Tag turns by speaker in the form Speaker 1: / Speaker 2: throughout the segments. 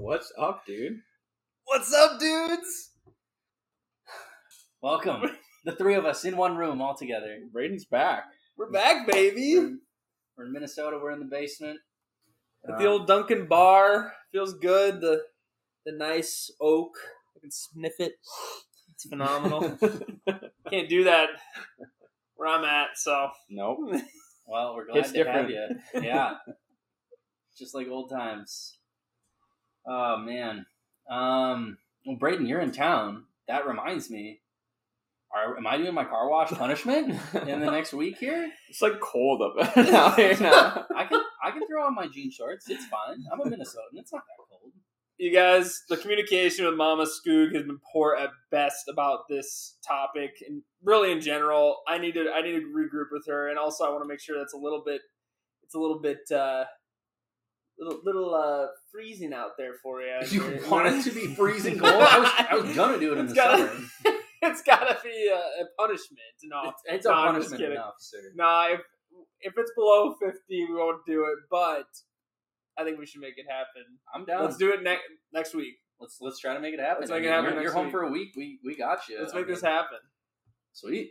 Speaker 1: What's up, dude?
Speaker 2: What's up, dudes?
Speaker 3: Welcome, the three of us in one room all together.
Speaker 1: Braydon's back.
Speaker 2: We're back, baby.
Speaker 3: We're, we're in Minnesota. We're in the basement.
Speaker 2: At the uh, old Duncan bar. Feels good. The the nice oak. I can sniff it. It's phenomenal. Can't do that where I'm at, so
Speaker 1: Nope.
Speaker 3: Well, we're glad
Speaker 1: It's
Speaker 3: to
Speaker 1: different.
Speaker 3: have you. Yeah, just like old times. Oh man. Um. Well, Braydon, you're in town. That reminds me. Are, am I doing my car wash punishment in the next week here?
Speaker 1: It's like cold up out here now.
Speaker 3: I can I can throw on my jean shorts. It's fine. I'm a Minnesotan. It's not that cold.
Speaker 2: you guys, the communication with Mama Skoog has been poor at best about this topic, and really in general. I need to I need to regroup with her, and also I want to make sure that's a little bit it's a little bit uh, little little uh, freezing out there for you.
Speaker 3: You want it to be freezing cold? I was I was gonna do it in the
Speaker 2: gotta-
Speaker 3: summer.
Speaker 2: it's gotta be a, a punishment. No,
Speaker 3: It's, it's
Speaker 2: No,
Speaker 3: a punishment enough, sir.
Speaker 2: Nah, if if it's below fifty, we won't do it. But I think we should make it happen.
Speaker 3: I'm down.
Speaker 2: Let's do it next next week.
Speaker 3: Let's let's try to make it happen.
Speaker 2: Let's make
Speaker 3: I
Speaker 2: it happen
Speaker 3: You're, you're home for a week. We we got you.
Speaker 2: Let's
Speaker 3: I
Speaker 2: make
Speaker 3: mean,
Speaker 2: this happen.
Speaker 3: Sweet.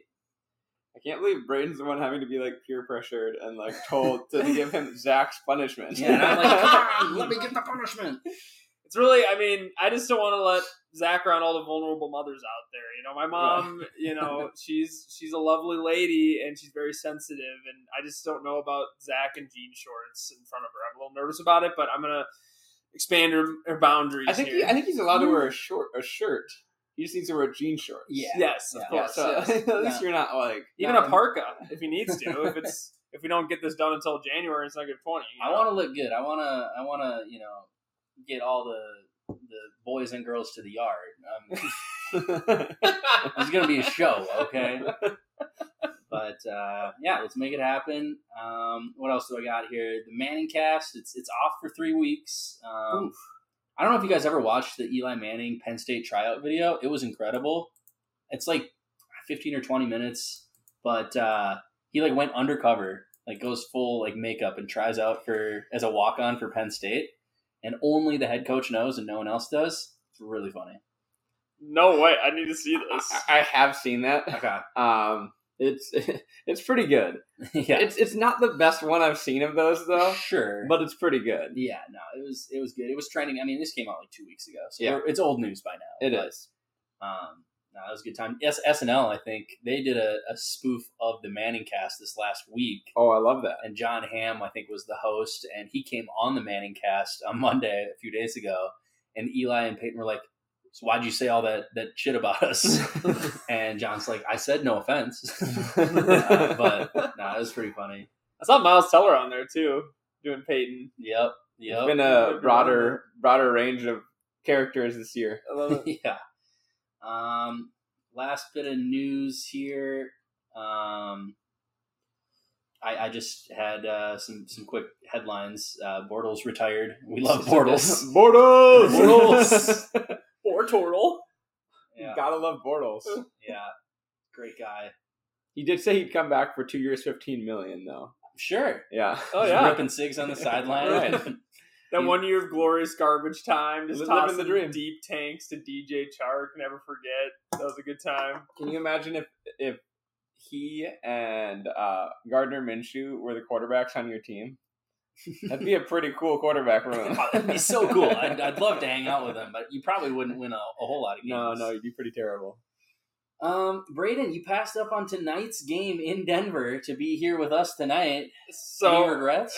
Speaker 1: I can't believe Braydon's the one having to be like peer pressured and like told to give him Zack's punishment.
Speaker 3: Yeah, and I'm like, come on, let me get the punishment.
Speaker 2: It's really, I mean, I just don't want to let Zack around all the vulnerable mothers out there. You know, my mom, you know, she's she's a lovely lady and she's very sensitive, and I just don't know about Zack and jean shorts in front of her. I'm a little nervous about it, but I'm gonna expand her, her boundaries.
Speaker 1: I think
Speaker 2: here.
Speaker 1: he, I think he's allowed to hmm. wear a short a shirt. He just need to wear jean shorts.
Speaker 3: Yeah.
Speaker 2: yes, of
Speaker 3: Yeah.
Speaker 1: Yeah,
Speaker 2: course.
Speaker 1: so
Speaker 2: yes.
Speaker 1: at least you're not like
Speaker 2: even
Speaker 1: not-
Speaker 2: a parka if he needs to. if it's if we don't get this done until January, it's not good twenty. you
Speaker 3: I want to look good. I want to. I want to. You know, get all the the boys and girls to the yard. Um, it's gonna be a show, okay? But uh, yeah, let's make it happen. Um, what else do I got here? The Manning cast. It's it's off for three weeks. Um, I don't know if you guys ever watched the Eli Manning Penn State tryout video. It was incredible. It's like fifteen or twenty minutes, but uh, he like went undercover, like goes full like makeup and tries out for as a walk on for Penn State, and only the head coach knows and no one else does. It's really funny.
Speaker 2: No way! I need to see this.
Speaker 1: I, I have seen that.
Speaker 3: Okay.
Speaker 1: Um, it's it's pretty good.
Speaker 3: yeah.
Speaker 1: It's it's not the best one I've seen of those though,
Speaker 3: sure.
Speaker 1: but it's pretty good.
Speaker 3: Yeah, no, it was it was good. It was trending. I mean, this came out like two weeks ago, so
Speaker 1: Yeah.
Speaker 3: it's old news by now.
Speaker 1: It
Speaker 3: but,
Speaker 1: is.
Speaker 3: Um, no, it was a good time. Yes, SNL. I think they did a, a spoof of the Manning cast this last week,
Speaker 1: Oh, I love that.
Speaker 3: and Jon Hamm, I think, was the host, and he came on the Manning cast on Monday a few days ago, and Eli and Peyton were like, "So why'd you say all that that shit about us?" and John's like, "I said no offense," Uh, but no, it was pretty funny.
Speaker 2: I saw Miles Teller on there too, doing Peyton.
Speaker 3: Yep,
Speaker 1: It's
Speaker 3: yep,
Speaker 1: been a broader broader range of characters this year.
Speaker 2: I love it.
Speaker 3: yeah. Um, last bit of news here. Um, I, I just had uh, some some quick headlines. Uh, Bortles retired. We love Bortles.
Speaker 1: Bortles.
Speaker 3: Bortles.
Speaker 2: Or Turtle.
Speaker 3: yeah,
Speaker 1: Gotta love Bortles.
Speaker 3: yeah, great guy.
Speaker 1: He did say he'd come back for two years, fifteen million though.
Speaker 3: Sure.
Speaker 1: Yeah.
Speaker 2: Oh
Speaker 3: Just
Speaker 2: yeah,
Speaker 3: ripping cigs on the sideline.
Speaker 1: Right.
Speaker 2: that one year of glorious garbage time, just
Speaker 1: Living the dream.
Speaker 2: deep tanks to DJ Chark. Never forget. That was a good time.
Speaker 1: Can you imagine if if he and uh, Gardner Minshew were the quarterbacks on your team? That'd be a pretty cool quarterback room.
Speaker 3: That'd be so cool. I'd, I'd love to hang out with him, but you probably wouldn't win a, a whole lot of games.
Speaker 1: No, no, you'd be pretty terrible.
Speaker 3: Um, Braydon, you passed up on tonight's game in Denver to be here with us tonight. Any
Speaker 2: So
Speaker 3: regrets?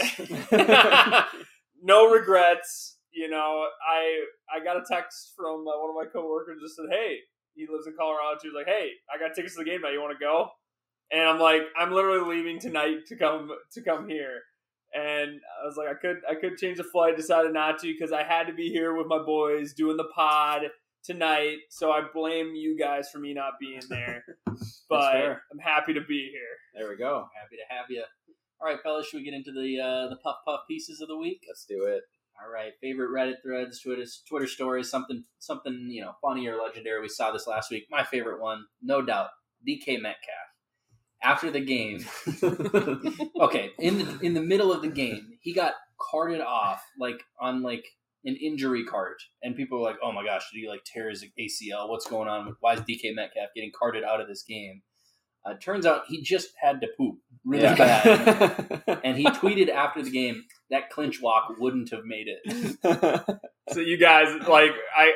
Speaker 2: no regrets. You know, I I got a text from uh, one of my coworkers just said, "Hey, he lives in Colorado too." He's like, "Hey, I got tickets to the game now. You want to go?" And I'm like, "I'm literally leaving tonight to come to come here." And I was like, I could I could change the flight. Decided not to because I had to be here with my boys doing the pod tonight. So I blame you guys for me not being there. but. I'm happy to be here.
Speaker 1: There we go.
Speaker 3: Happy to have you. All right, fellas, should we get into the uh, the puff puff pieces of the week?
Speaker 1: Let's do it.
Speaker 3: All right, favorite Reddit threads, Twitter Twitter stories, something something you know funny or legendary. We saw this last week. My favorite one, no doubt, DK Metcalf. After the game, okay, in the in the middle of the game, he got carted off like on like an injury cart, and people were like, "Oh my gosh, did he like tear his ACL? What's going on? Why is DK Metcalf getting carted out of this game?" Uh, turns out he just had to poop really
Speaker 1: Yeah.
Speaker 3: bad, and he tweeted after the game that clinch walk wouldn't have made it.
Speaker 2: So you guys, like, I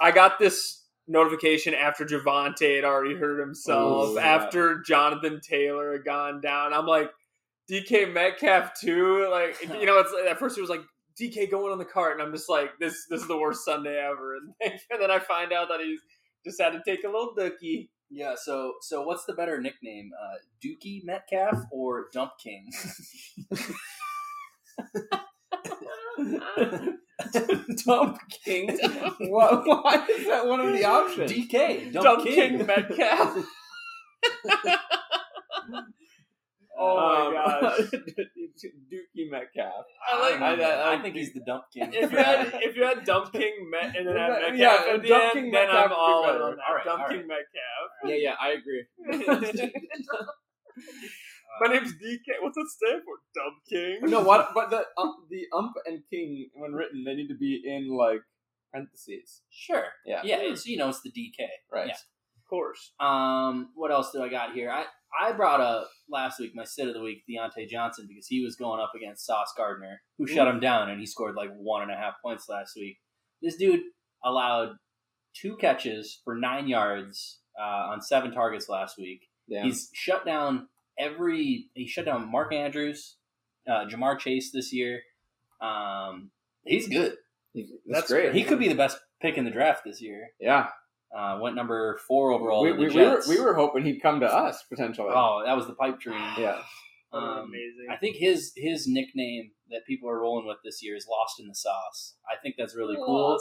Speaker 2: I got this notification after Javonte had already hurt himself,
Speaker 1: Ooh, yeah.
Speaker 2: after Jonathan Taylor had gone down. I'm like, DK Metcalf too. Like, you know, it's at first it was like DK going on the cart, and I'm just like, this this is the worst Sunday ever. And, then I find out that he just had to take a little dookie.
Speaker 3: Yeah. So, so what's the better nickname, uh, Dookie Metcalf or Dump King?
Speaker 1: Dump King. Why, why is that one of the options?
Speaker 3: DK Dump,
Speaker 2: Dump
Speaker 3: King.
Speaker 2: King Metcalf. Oh my
Speaker 1: Um,
Speaker 2: gosh.
Speaker 1: Dookie Metcalf.
Speaker 2: I like
Speaker 3: I,
Speaker 1: I- I-
Speaker 3: I think he's the Dump King.
Speaker 2: if you had if you had Dump King Met and then had Metcalf
Speaker 1: Yeah,
Speaker 2: at the
Speaker 1: Dump
Speaker 2: end,
Speaker 1: King
Speaker 2: then
Speaker 1: Metcalf
Speaker 2: I'm all in on that.
Speaker 3: All right,
Speaker 2: Dump
Speaker 3: all
Speaker 2: King Metcalf.
Speaker 1: Yeah, yeah, I agree.
Speaker 2: My name's DK. What's that stand for? Dump King.
Speaker 1: No, what? But the um, the ump and king, when written, they need to be in like parentheses.
Speaker 3: Sure.
Speaker 1: Yeah.
Speaker 3: Yeah. It's you know it's the DK.
Speaker 1: Right.
Speaker 3: Yeah.
Speaker 2: Of course.
Speaker 3: Um, what else do I got here? I, I brought up last week my sit of the week, Diontae Johnson, because he was going up against Sauce Gardner, who shut him down, and he scored like one and a half points last week. This dude allowed two catches for nine yards uh, on seven targets last week.
Speaker 1: Yeah.
Speaker 3: He's shut down every. He shut down Mark Andrews, uh, Ja'Marr Chase this year. Um, he's good.
Speaker 1: That's,
Speaker 2: That's
Speaker 1: great.
Speaker 3: He could be the best pick in the draft this year.
Speaker 1: Yeah.
Speaker 3: Uh, went number four overall.
Speaker 1: We,
Speaker 3: to the
Speaker 1: we, we were we were hoping he'd come to us potentially.
Speaker 3: Oh, that was the pipe dream.
Speaker 1: Yeah.
Speaker 3: Um,
Speaker 2: amazing.
Speaker 3: I think his his nickname that people are rolling with this year is "Lost in the Sauce." I think that's really cool.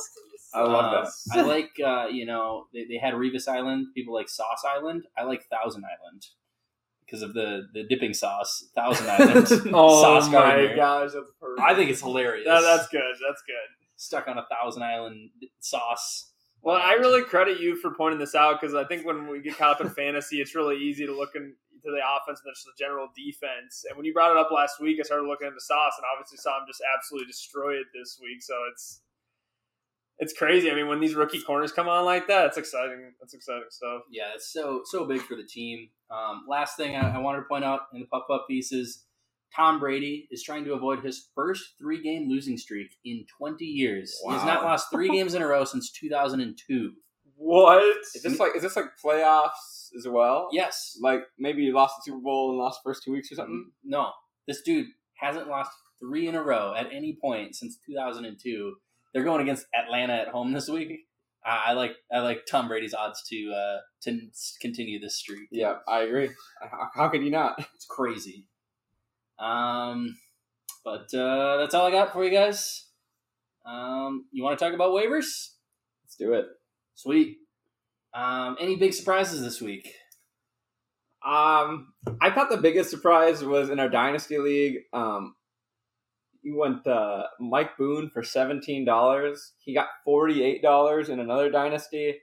Speaker 1: I love
Speaker 3: Uh,
Speaker 1: this.
Speaker 3: I like uh, you know they, they had Revis Island. People like Sauce Island. I like Thousand Island because of the the dipping sauce. Thousand Island.
Speaker 2: Oh
Speaker 3: Sauce
Speaker 2: my
Speaker 3: Gardner.
Speaker 2: gosh, that's perfect.
Speaker 3: I think it's hilarious.
Speaker 2: That- that's good. That's good.
Speaker 3: stuck on a Thousand Island sauce.
Speaker 2: Well, I really credit you for pointing this out because I think when we get caught up in fantasy, it's really easy to look into the offense and then just the general defense. And when you brought it up last week, I started looking into Sauce and obviously saw him just absolutely destroy it this week. So it's it's crazy. I mean, when these rookie corners come on like that, it's exciting. That's exciting stuff.
Speaker 3: Yeah, it's so so big for the team. Um, last thing I, I wanted to point out in the puff up piece is Tom Brady is trying to avoid his first three game losing streak in 20 years. He has not lost three games in a row since 2002.
Speaker 2: What?
Speaker 1: Is this like is this like playoffs as well?
Speaker 3: Yes.
Speaker 1: Like maybe you lost the Super Bowl and lost the first two weeks or something.
Speaker 3: No, this dude hasn't lost three in a row at any point since 2002. They're going against Atlanta at home this week. I, I like I like Tom Brady's odds to uh, to continue this streak.
Speaker 1: Yeah, I agree. How, how could you not?
Speaker 3: It's crazy. Um, but uh, that's all I got for you guys. Um, you want to talk about waivers?
Speaker 1: Let's do it.
Speaker 3: Sweet. Um, any big surprises this week?
Speaker 1: Um, I thought the biggest surprise was in our dynasty league. Um, you went uh, Mike Boone for seventeen dollars. He got forty eight dollars in another dynasty.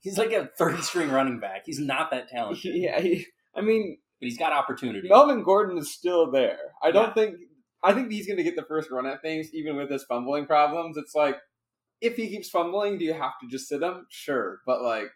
Speaker 3: He's like a third string running back. He's not that talented,
Speaker 1: Yeah, he, I mean
Speaker 3: but he's got opportunity.
Speaker 1: Melvin Gordon is still there. I don't think. I think he's going to get the first run at things, even with his fumbling problems. It's like if he keeps fumbling, do you have to just sit him? Sure, but like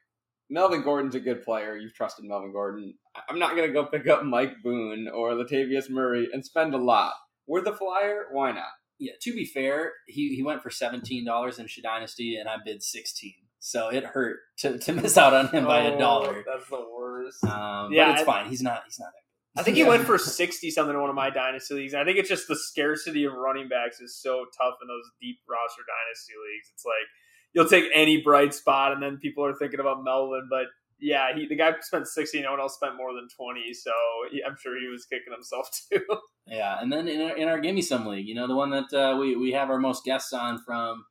Speaker 1: Melvin Gordon's a good player. You've trusted Melvin Gordon. I'm not going to go pick up Mike Boone or Latavius Murray and spend a lot. We're the flyer. Why not?
Speaker 3: Yeah, to be fair, he, he went for seventeen dollars in Shad Dynasty, and I bid sixteen. So it hurt to, to miss out on him by a
Speaker 2: Oh,
Speaker 3: dollar.
Speaker 2: That's the worst.
Speaker 3: Um,
Speaker 2: Yeah,
Speaker 3: but it's
Speaker 2: I-
Speaker 3: fine. He's not. He's not.
Speaker 2: I think he went for sixty something in one of my dynasty leagues. I think it's just the scarcity of running backs is so tough in those deep roster dynasty leagues. It's like you'll take any bright spot, and then people are thinking about Melvin. But yeah, he the guy spent sixty. No one else spent more than twenty. So he, I'm sure he was kicking himself too.
Speaker 3: Yeah, and then in our, in our Gimme Some League, you know, the one that uh, we, we have our most guests on from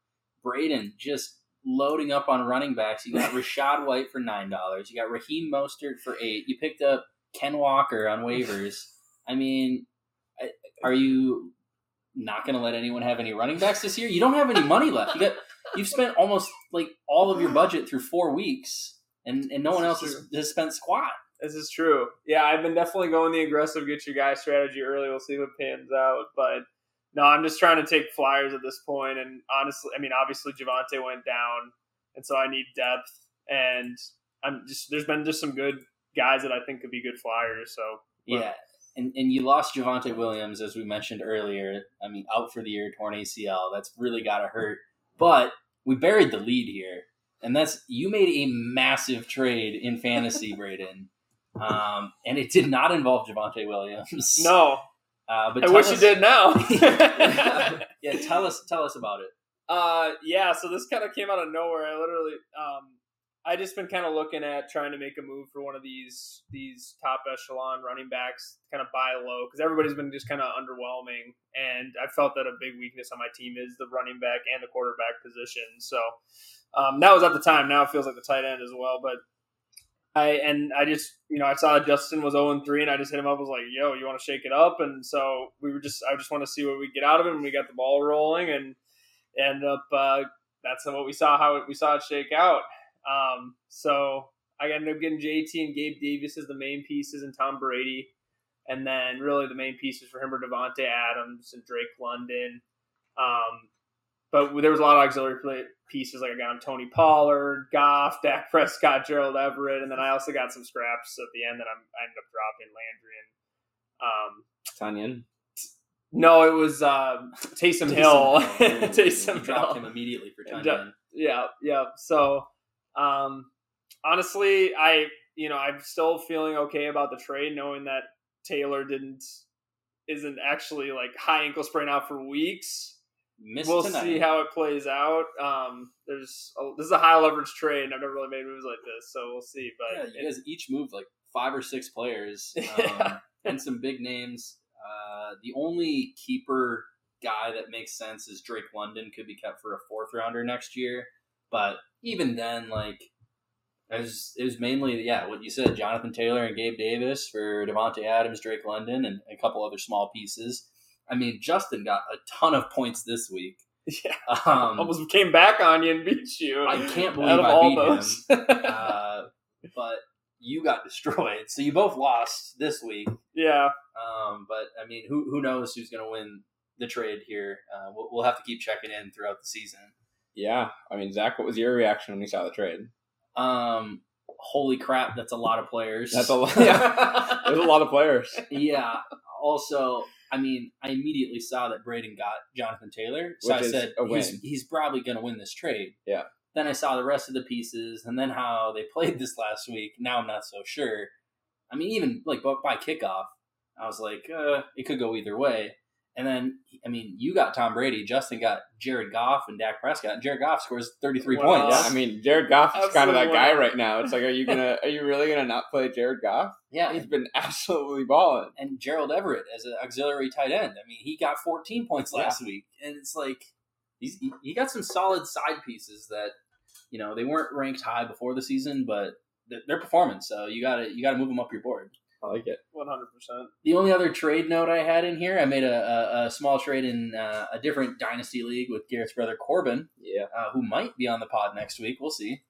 Speaker 3: Braydon, just loading up on running backs. You got Rachaad White for $9. You got Raheem Mostert for 8 You picked up Ken Walker on waivers. I mean, are you not going to let anyone have any running backs this year? You don't have any money left. You got You've spent almost like all of your budget through four weeks, and, and no one else has, has spent squat.
Speaker 2: This is true. Yeah, I've been definitely going the aggressive get your guy strategy early. We'll see what pans out. But no, I'm just trying to take flyers at this point. and honestly, I mean, obviously Javonte went down, and so I need depth, and I'm just there's been just some good guys that I think could be good flyers. So
Speaker 3: Yeah, and and you lost Javonte Williams as we mentioned earlier. I mean, out for the year, torn ACL. That's really got to hurt. But we buried the lead here, and that's you made a massive trade in fantasy, Braydon. Um, and it did not involve Javonte Williams.
Speaker 2: no,
Speaker 3: uh, but
Speaker 2: I wish you did now.
Speaker 3: yeah, tell us tell us about it.
Speaker 2: Uh, yeah. So this kind of came out of nowhere. I literally, um, I just been kind of looking at trying to make a move for one of these these top echelon running backs, kind of buy low because everybody's been just kind of underwhelming, and I felt that a big weakness on my team is the running back and the quarterback position. So um, that was at the time. Now it feels like the tight end as well, but. I and I just you know I saw Justin was zero three and I just hit him up was like yo you want to shake it up and so we were just I just want to see what we get out of him. we got the ball rolling and end up uh, that's what we saw how it, we saw it shake out. Um, so I ended up getting JT and Gabe Davis as the main pieces and Tom Brady, and then really the main pieces for him were Davante Adams and Drake London. Um, but there was a lot of auxiliary pieces like I got him Tony Pollard, Goff, Dak Prescott, Gerald Everett, and then I also got some scraps at the end that I'm, I ended up dropping Landry and um,
Speaker 1: Tanyan.
Speaker 2: no, it was uh, Taysom Hill.
Speaker 3: Hill.
Speaker 2: Taysom
Speaker 3: dropped
Speaker 2: Hill.
Speaker 3: him immediately for. Tunyon.
Speaker 2: Yeah, yeah. So, um, honestly, I you know I'm still feeling okay about the trade, knowing that Taylor didn't isn't actually like high ankle sprain out for weeks.
Speaker 3: Missed
Speaker 2: we'll
Speaker 3: tonight.
Speaker 2: see how it plays out. Um, there's a, this is a high leverage trade, and I've never really made moves like this, so we'll see.
Speaker 3: Yeah,
Speaker 2: But
Speaker 3: you guys each moved like five or six players um,
Speaker 2: Yeah.
Speaker 3: and some big names. Uh, the only keeper guy that makes sense is Drake London. Could be kept for a fourth rounder next year, but even then, like it was, it was mainly yeah what you said, Jonathan Taylor and Gabe Davis for Davante Adams, Drake London, and a couple other small pieces. I mean, Justin got a ton of points this week.
Speaker 2: yeah,
Speaker 3: Um,
Speaker 2: almost came back on you and beat you.
Speaker 3: I can't believe I
Speaker 2: all
Speaker 3: beat him.
Speaker 2: those.
Speaker 3: uh, but you got destroyed. So you both lost this week.
Speaker 2: yeah,
Speaker 3: Um, but I mean, who who knows who's going to win the trade here? Uh, we'll, we'll have to keep checking in throughout the season.
Speaker 1: Yeah, I mean, Zack, what was your reaction when you saw the trade?
Speaker 3: Um, holy crap, that's a lot of players.
Speaker 1: That's a lot. Yeah, there's a lot of players.
Speaker 3: yeah. Also, I mean, I immediately saw that Braydon got Jonathan Taylor, so
Speaker 1: Which
Speaker 3: I said he's, he's probably going to win this trade.
Speaker 1: Yeah.
Speaker 3: Then I saw the rest of the pieces, and then how they played this last week. Now I'm not so sure. I mean, even like by by kickoff, I was like, uh, it could go either way. And then, I mean, you got Tom Brady, Justin got Jared Goff and Dak Prescott. And Jared Goff scores 33
Speaker 2: Wow.
Speaker 3: points.
Speaker 1: Yeah, I mean, Jared Goff is kind of that guy right now. It's like, are you gonna, are you really gonna not play Jared Goff?
Speaker 3: yeah,
Speaker 1: He's been absolutely balling.
Speaker 3: and Gerald Everett as an auxiliary tight end. I mean, he got 14 points last week, and it's like he's he- he got some solid side pieces that you know they weren't ranked high before the season, but they're, they're. So you got to you got to move them up your board.
Speaker 1: I like it.
Speaker 2: one hundred percent.
Speaker 3: The only other trade note I had in here, I made a, a, a small trade in uh, a different dynasty league with Garrett's brother Corbin,
Speaker 1: Yeah.
Speaker 3: uh, who might be on the pod next week. We'll see.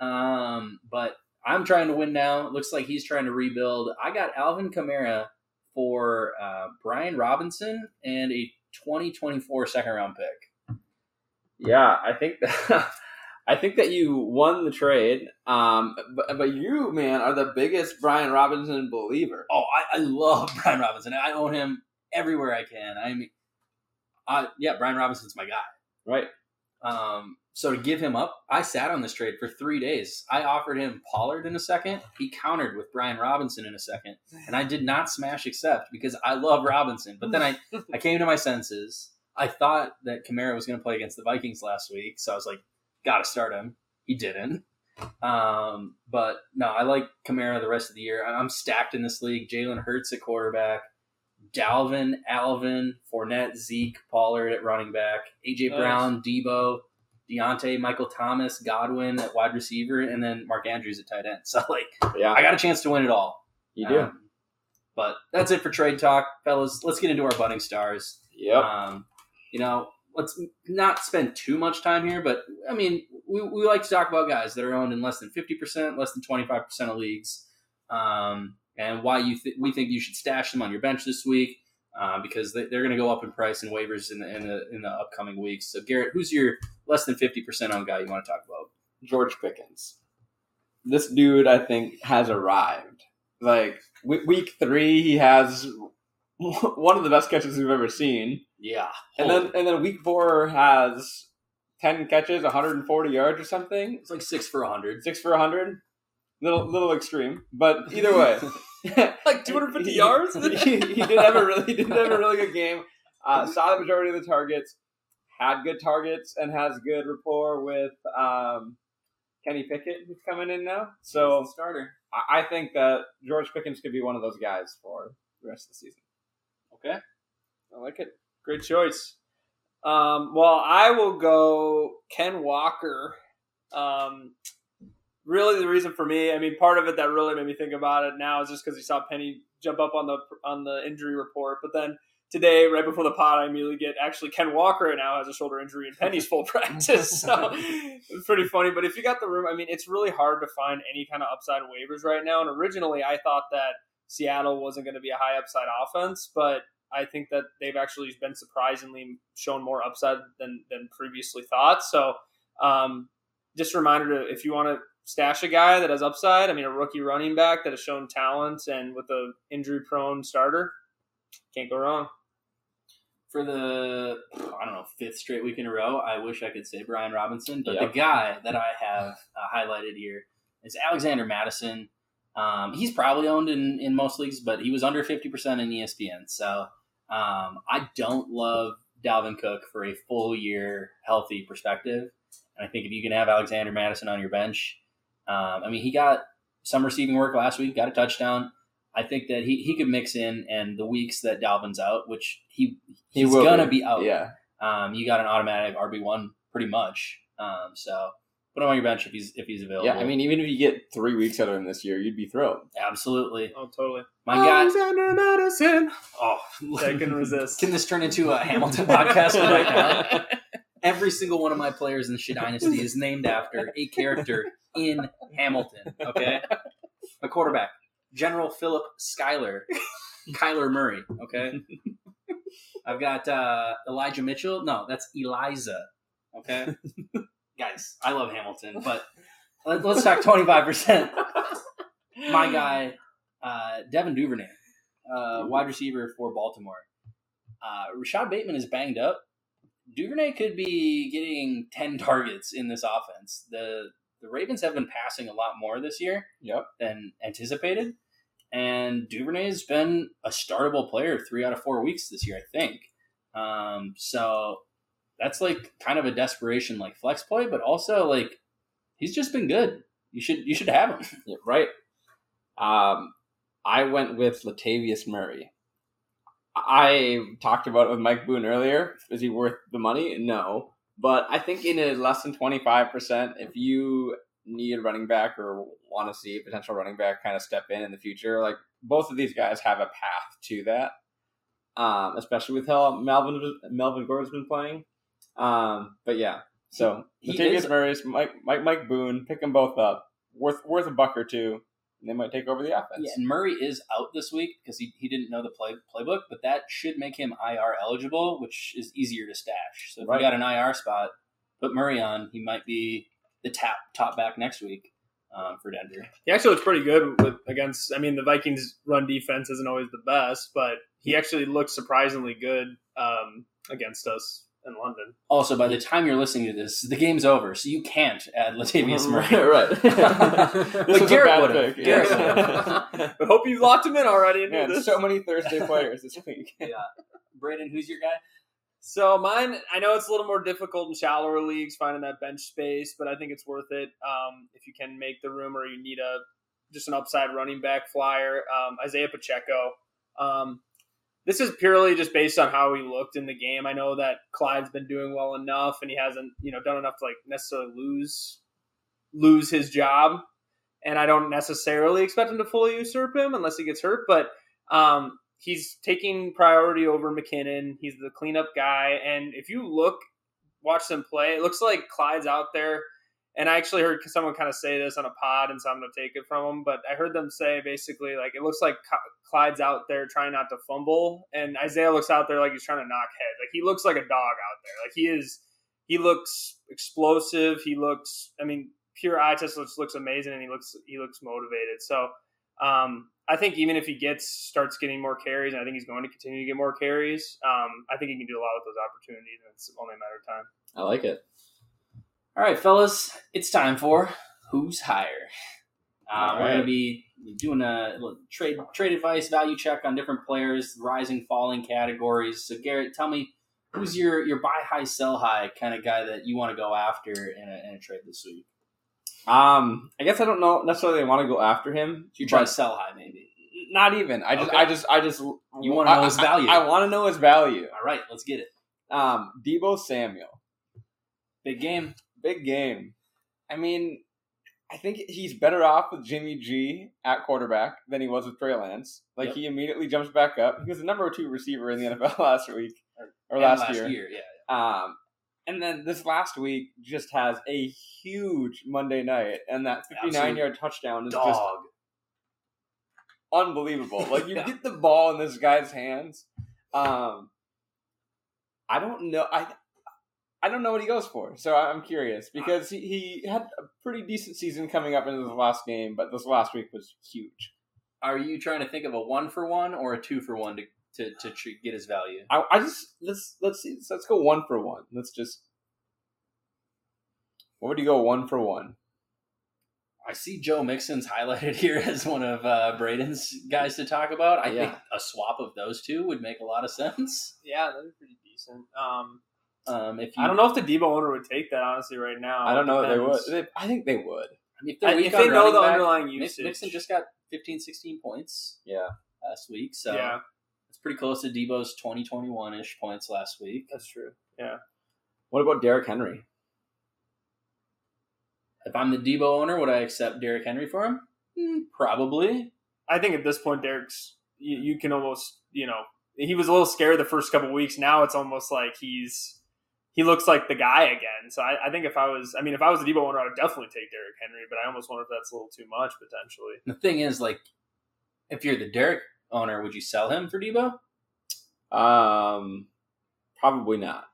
Speaker 3: Um, but I'm trying to win now. It looks like he's trying to rebuild. I got Alvin Kamara for uh, Brian Robinson and a 2024 second round pick.
Speaker 1: Yeah, I think that I think that you won the trade. Um, but, but you, man, are the biggest Brian Robinson believer.
Speaker 3: Oh, I, I love Brian Robinson. I own him everywhere I can. I mean, I, yeah, Brian Robinson's my guy.
Speaker 1: Right.
Speaker 3: Um, so to give him up, I sat on this trade for three days. I offered him Pollard in a second. He countered with Brian Robinson in a second, and I did not smash accept because I love Robinson. But then I, I came to my senses. I thought that Kamara was going to play against the Vikings last week, so I was like, got to start him. He didn't. Um, but no, I like Kamara the rest of the year. I'm stacked in this league. Jalen Hurts at quarterback, Dalvin, Alvin, Fournette, Zeke, Pollard at running back, AJ
Speaker 2: Nice.
Speaker 3: Brown, Deebo, Diontae, Michael Thomas, Godwin at wide receiver, and then Mark Andrews at tight end. So like,
Speaker 1: Yeah,
Speaker 3: I got a chance to win it all.
Speaker 1: you do.
Speaker 3: Um, but that's it for trade talk, fellas. Let's get into our budding stars.
Speaker 1: yep.
Speaker 3: Um, you know, let's not spend too much time here, but I mean, we, we like to talk about guys that are owned in less than 50%, less than 25% of leagues, um, and why you th- we think you should stash them on your bench this week. uh, because they, they're going to go up in price and waivers in the, in the in the upcoming weeks. So Garrett, who's your less than fifty percent on guy you want to talk about?
Speaker 1: George Pickens. This dude, I think, has arrived. Like week three, he has one of the best catches we've ever seen.
Speaker 3: Yeah,
Speaker 1: and then and then week four has ten catches, 140 yards or something.
Speaker 3: It's like six for 100.
Speaker 1: Six for 100. Little little extreme, but either way,
Speaker 2: like 250 yards.
Speaker 1: he, he, did have a really he did have a really good game. Uh, saw the majority of the targets, had good targets, and has good rapport with um, Kenny Pickett, who's coming in now. So
Speaker 3: starter.
Speaker 1: I, I think that George Pickens could be one of those guys for the rest of the season.
Speaker 3: Okay,
Speaker 1: I like it.
Speaker 2: Great choice. Um, well, I will go Ken Walker. Um, really, the reason for me, I mean, part of it that really made me think about it now is just because you saw Penny jump up on the on the injury report, but then today, right before the pod, I immediately get actually Ken Walker now has a shoulder injury and Penny's full practice. So it's pretty funny. But if you got the room, I mean, it's really hard to find any kind of upside waivers right now. And originally, I thought that Seattle wasn't going to be a high upside offense, but I think that they've actually been surprisingly shown more upside than than previously thought. So, um, just a reminder to if you want to stash a guy that has upside, I mean, a rookie running back that has shown talent and with a injury prone starter, can't go wrong.
Speaker 3: For the I don't know fifth straight week in a row, I wish I could say Brian Robinson, but yep. the guy that I have uh, highlighted here is Alexander Mattison. Um, he's probably owned in, in most leagues, but he was under 50% in ESPN. So um, I don't love Dalvin Cook for a full year healthy perspective. And I think if you can have Alexander Mattison on your bench, um, I mean, he got some receiving work last week, got a touchdown. I think that he, he could mix in, and the weeks that Dalvin's out, which he he's he gonna be. be. out.
Speaker 1: Yeah,
Speaker 3: um, you got an automatic RB one pretty much. Um, so put him on your bench if he's if he's available.
Speaker 1: Yeah, I mean, even if you get three weeks out of him this year, you'd be thrilled.
Speaker 3: Absolutely.
Speaker 2: Oh, totally.
Speaker 3: My God,
Speaker 2: Alexander Mattison.
Speaker 3: Oh,
Speaker 2: I can resist.
Speaker 3: Can this turn into a Hamilton podcast right now? Every single one of my players in the Dynasty is named after a character in Hamilton. Okay, a quarterback, General Philip Schuyler, Kyler Murray. Okay, I've got uh, Elijah Mitchell. No, that's Eliza. Okay, guys, I love Hamilton, but let's talk twenty five percent. My guy, uh, Devin Duvernay, uh, wide receiver for Baltimore. Uh, Rashod Bateman is banged up. Duvernay could be getting ten targets in this offense. the The Ravens have been passing a lot more this year
Speaker 1: yep.
Speaker 3: than anticipated, and Duvernay has been a startable player three out of four weeks this year, I think. Um, so that's like kind of a desperation like flex play, but also like he's just been good. You should you should have him.
Speaker 1: Right. Um, I went with Latavius Murray. I talked about it with Mike Boone earlier. Is he worth the money? No. But I think in a less than 25%, if you need a running back or want to see a potential running back kind of step in in the future, like both of these guys have a path to that. Um, especially with how Melvin Melvin Gordon's been playing. Um, but yeah, so he, Latavius Murray, Mike, Mike, Mike Boone, pick them both up. Worth worth a buck or two. And they might take over the offense.
Speaker 3: Yeah, and Murray is out this week because he, he didn't know the play playbook, but that should make him IR eligible, which is easier to stash. So if right. you got an IR spot, put Murray on. He might be the top top back next week um, for Denver.
Speaker 2: He actually looks pretty good with against. I mean, the Vikings' run defense isn't always the best, but he actually looks surprisingly good um, against us in London.
Speaker 3: Also, by the time you're listening to this, the game's over, so you can't add Latavius Murray.
Speaker 1: right.
Speaker 3: but Garrett would have.
Speaker 2: Yeah. but hope you've locked him in already.
Speaker 1: Man, there's so many Thursday players this week.
Speaker 3: yeah. Brandon, who's your guy?
Speaker 2: So mine, I know it's a little more difficult in shallower leagues finding that bench space, but I think it's worth it um, if you can make the room or you need a just an upside running back flyer. Um, Isaiah Pacheco. Um, this is purely just based on how he looked in the game. I know that Clyde's been doing well enough, and he hasn't, you know, done enough to like necessarily lose lose his job. And I don't necessarily expect him to fully usurp him unless he gets hurt. But um, he's taking priority over McKinnon. He's the cleanup guy, and if you look, watch them play, it looks like Clyde's out there and I actually heard someone kind of say this on a pod, and so I'm going to take it from them. But I heard them say basically like it looks like Clyde's out there trying not to fumble, and Isaiah looks out there like he's trying to knock heads. Like he looks like a dog out there. Like he is. He looks explosive. He looks. I mean, pure eye test looks looks amazing, and he looks he looks motivated. So. Um, I think even if he gets starts getting more carries, and I think he's going to continue to get more carries, um, I think he can do a lot with those opportunities, and it's only a matter of time.
Speaker 1: I like it.
Speaker 3: All right, fellas, it's time for who's higher. Uh, We're going to be doing a trade trade advice, value check on different players, rising, falling categories. So, Garrett, tell me who's your your buy high, sell high kind of guy that you want to go after in a, in a trade this week?
Speaker 1: Um, I guess I don't know necessarily I want to go after him.
Speaker 3: You try to sell high, maybe.
Speaker 1: not even. I just,
Speaker 3: Okay.
Speaker 1: I just, I just.
Speaker 3: You wanna know his
Speaker 1: I-
Speaker 3: value.
Speaker 1: I, want to know his value.
Speaker 3: All right, let's get it.
Speaker 1: Um, Deebo Samuel,
Speaker 3: Big game.
Speaker 1: Big game. I mean, I think he's better off with Jimmy G at quarterback than he was with Trey Lance. Like
Speaker 3: Yep.
Speaker 1: he immediately jumps back up. He was the number two receiver in the NFL last week or
Speaker 3: And
Speaker 1: last, year.
Speaker 3: yeah.
Speaker 1: Um, and then this last week just has a huge Monday night, and that 59 yard touchdown is
Speaker 3: Dog.
Speaker 1: just unbelievable. Like you
Speaker 3: Yeah.
Speaker 1: get the ball in this guy's hands. Um, I don't know. I I don't know what he goes for, so I'm curious because he, he had a pretty decent season coming up into the last game, but this last week was huge.
Speaker 3: Are you trying to think of a one for one or a two for one to to, to tr- get his value?
Speaker 1: I, I just let's let's see let's go one for one. Let's just what would you go one for one?
Speaker 3: I see Joe Mixon's highlighted here as one of uh, Braydon's guys to talk about. I
Speaker 1: Yeah.
Speaker 3: think a swap of those two would make a lot of sense.
Speaker 2: Yeah, that'd be pretty decent. Um,
Speaker 3: Um, if you,
Speaker 2: I don't know if the Deebo owner would take that honestly right now.
Speaker 1: I don't know if they would. They, I think they would.
Speaker 3: If,
Speaker 2: I-
Speaker 3: they're weak
Speaker 2: if they know the
Speaker 3: back,
Speaker 2: underlying
Speaker 3: Mix-
Speaker 2: usage.
Speaker 3: Mixon just got 15, 16 points
Speaker 1: Yeah.
Speaker 3: last week, so
Speaker 2: yeah,
Speaker 3: it's pretty close to Deebo's 2021 ish points last week.
Speaker 2: that's true. Yeah,
Speaker 1: What about Derrick Henry?
Speaker 3: If I'm the Deebo owner, would I accept Derrick Henry for him? Hmm, probably.
Speaker 2: I think at this point, Derrick's you, you can almost you know he was a little scared the first couple weeks. Now it's almost like he's he looks like the guy again. So I, I think if I was, I mean, if I was a Deebo owner, I would definitely take Derrick Henry. But I almost wonder if that's a little too much potentially.
Speaker 3: The thing is, like, if you're the Derrick owner, would you sell him for Deebo?
Speaker 1: Um, probably not.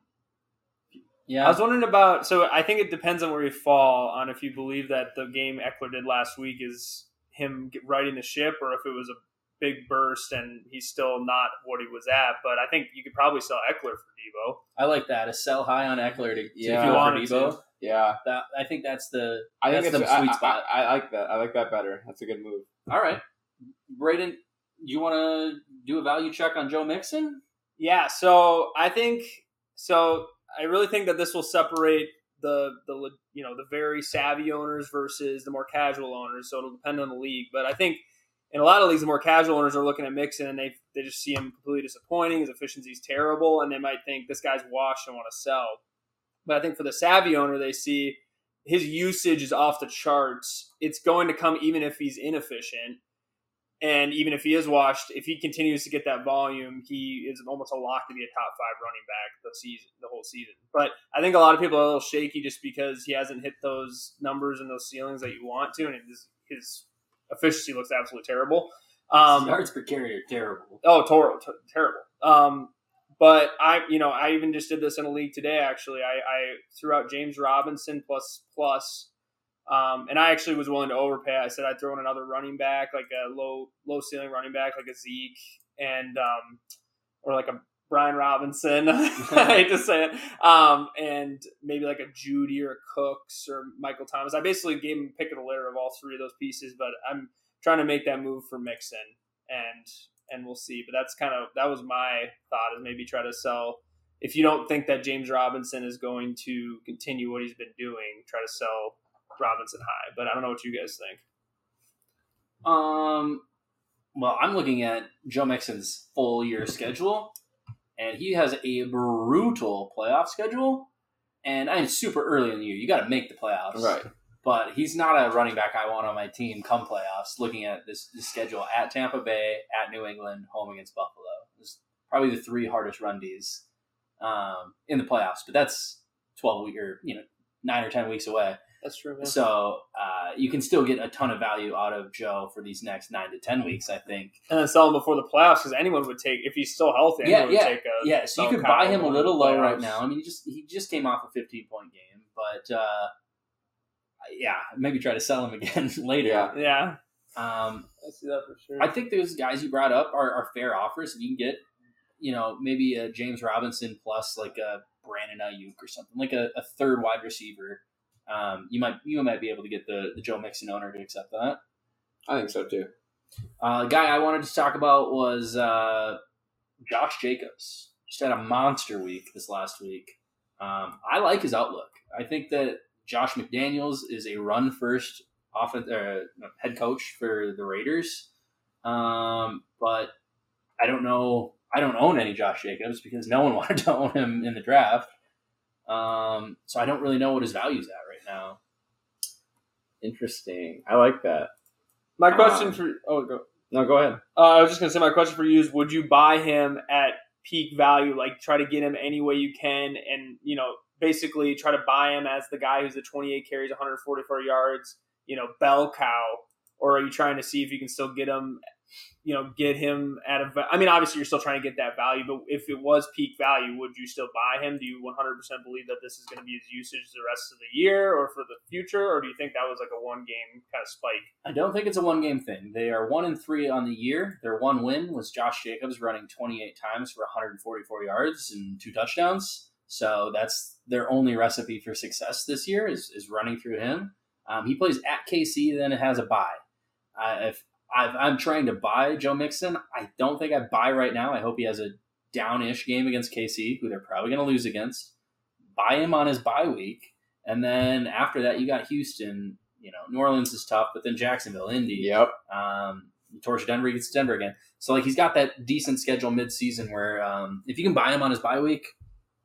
Speaker 3: Yeah.
Speaker 2: I was wondering about. So I think it depends on where you fall on if you believe that the game Ekeler did last week is him get- riding the ship, or if it was a big burst and he's still not what he was at. But I think you could probably sell Ekeler for Deebo.
Speaker 3: I like that. A sell high on Ekeler to, to
Speaker 1: Yeah. If you
Speaker 3: for
Speaker 2: wanted
Speaker 3: Deebo.
Speaker 2: to.
Speaker 1: Yeah,
Speaker 3: That, I think that's the
Speaker 1: I think
Speaker 3: that's
Speaker 1: it's
Speaker 3: the
Speaker 1: I-
Speaker 3: sweet
Speaker 1: I-
Speaker 3: spot.
Speaker 1: I, I like that. I like that better. That's a good move.
Speaker 3: All right, Braydon, you want to do a value check on Joe Mixon?
Speaker 2: Yeah, so I think so. I really think that this will separate the the you know the very savvy owners versus the more casual owners. So it'll depend on the league, but I think in a lot of leagues, the more casual owners are looking at Mixon and they they just see him completely disappointing. His efficiency is terrible, and they might think this guy's washed and want to sell. But I think for the savvy owner, they see his usage is off the charts. It's going to come even if he's inefficient. And even if he is washed, if he continues to get that volume, he is almost a lock to be a top five running back the season, the whole season. But I think a lot of people are a little shaky just because he hasn't hit those numbers and those ceilings that you want to, and his, his efficiency looks absolutely terrible. Um,
Speaker 3: Yards per carry are terrible.
Speaker 2: Oh, tor- t- terrible. Um, but I, you know, I even just did this in a league today. Actually, I, I threw out James Robinson plus plus, um, and I actually was willing to overpay. I said I'd throw in another running back, like a low low ceiling running back, like a Zeke and um, or like a Brian Robinson. I hate to say it, um, and maybe like a Jeudy or a Cooks or Michael Thomas. I basically gave him pick of the litter of all three of those pieces, but I'm trying to make that move for Mixon and and we'll see. But that's kind of that was my thought is maybe try to sell if you don't think that James Robinson is going to continue what he's been doing, try to sell Robinson high. But I don't know what you guys think.
Speaker 3: Um, well, I'm looking at Joe Mixon's full year schedule, and he has a brutal playoff schedule. And I'm super early in the year. You got to make the playoffs,
Speaker 1: Right.
Speaker 3: But he's not a running back I want on my team come playoffs. Looking at this, this schedule at Tampa Bay, at New England, home against Buffalo. It's probably the three hardest run Ds um, in the playoffs. But that's twelve week or you know nine or ten weeks away.
Speaker 2: That's true. Man.
Speaker 3: So uh, you can still get a ton of value out of Joe for these next nine to ten weeks. I think.
Speaker 2: and then sell him before the playoffs because anyone would take if he's still healthy.
Speaker 3: Yeah,
Speaker 2: anyone
Speaker 3: yeah,
Speaker 2: would take a,
Speaker 3: Yeah, so you could buy him a little
Speaker 2: the
Speaker 3: low right now. I mean, he just he just came off a 15 point game, but uh, yeah, maybe try to sell him again later.
Speaker 1: Yeah.
Speaker 2: Yeah,
Speaker 3: Um,
Speaker 2: I see that for sure.
Speaker 3: I think those guys you brought up are, are fair offers. If you can get, you know, maybe a James Robinson plus like a Brandon Aiyuk or something, like a, a third wide receiver, um, you might you might be able to get the, the Joe Mixon owner to accept that.
Speaker 1: I think so too.
Speaker 3: Uh, the guy I wanted to talk about was uh, Josh Jacobs. Just had a monster week this last week. Um, I like his outlook. I think that Josh McDaniels is a run first offense uh, head coach for the Raiders. Um, but I don't know. I don't own any Josh Jacobs because no one wanted to own him in the draft. Um, so I don't really know what his value's at right now.
Speaker 1: Interesting. I like that.
Speaker 2: my question
Speaker 1: um,
Speaker 2: for oh go.
Speaker 1: No, go ahead.
Speaker 2: Uh, I was just gonna say my question for you is: Would you buy him at peak value? Like try to get him any way you can, and you know, basically try to buy him as the guy who's the 28 carries, 144 yards, you know, bell cow, or are you trying to see if you can still get him? You know, get him at a. I mean, obviously, you're still trying to get that value, but if it was peak value, would you still buy him? Do you 100% believe that this is going to be his usage the rest of the year or for the future, or do you think that was like a one game kind of spike?
Speaker 3: I don't think it's a one game thing. They are one and three on the year. Their one win was Josh Jacobs running 28 times for 144 yards and two touchdowns. So that's their only recipe for success this year is, is running through him. Um, he plays at KC, then it has a bye. Uh, if I've, I'm trying to buy Joe Mixon, I don't think I buy right now. I hope he has a downish game against KC, who they're probably going to lose against. Buy him on his bye week, and then after that, you got Houston. You know, New Orleans is tough, but then Jacksonville, Indy.
Speaker 1: Yep.
Speaker 3: Um, torch Denver, he gets Denver again. So like he's got that decent schedule mid-season where um, if you can buy him on his bye week,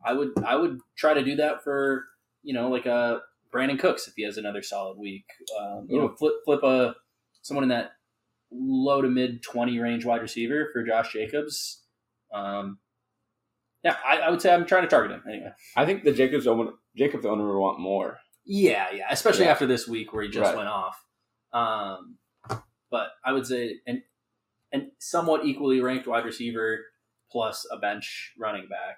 Speaker 3: I would I would try to do that for you know like a Brandin Cooks if he has another solid week. Um, you know, flip flip a someone in that low to mid twenty range wide receiver for Josh Jacobs. Um, yeah, I, I would say I'm trying to target him anyway.
Speaker 1: I think the Jacobs owner, Jacob the owner would want more.
Speaker 3: Yeah, yeah, especially
Speaker 1: Yeah.
Speaker 3: after this week where he just
Speaker 1: Right.
Speaker 3: went off. Um, but I would say an an somewhat equally ranked wide receiver plus a bench running back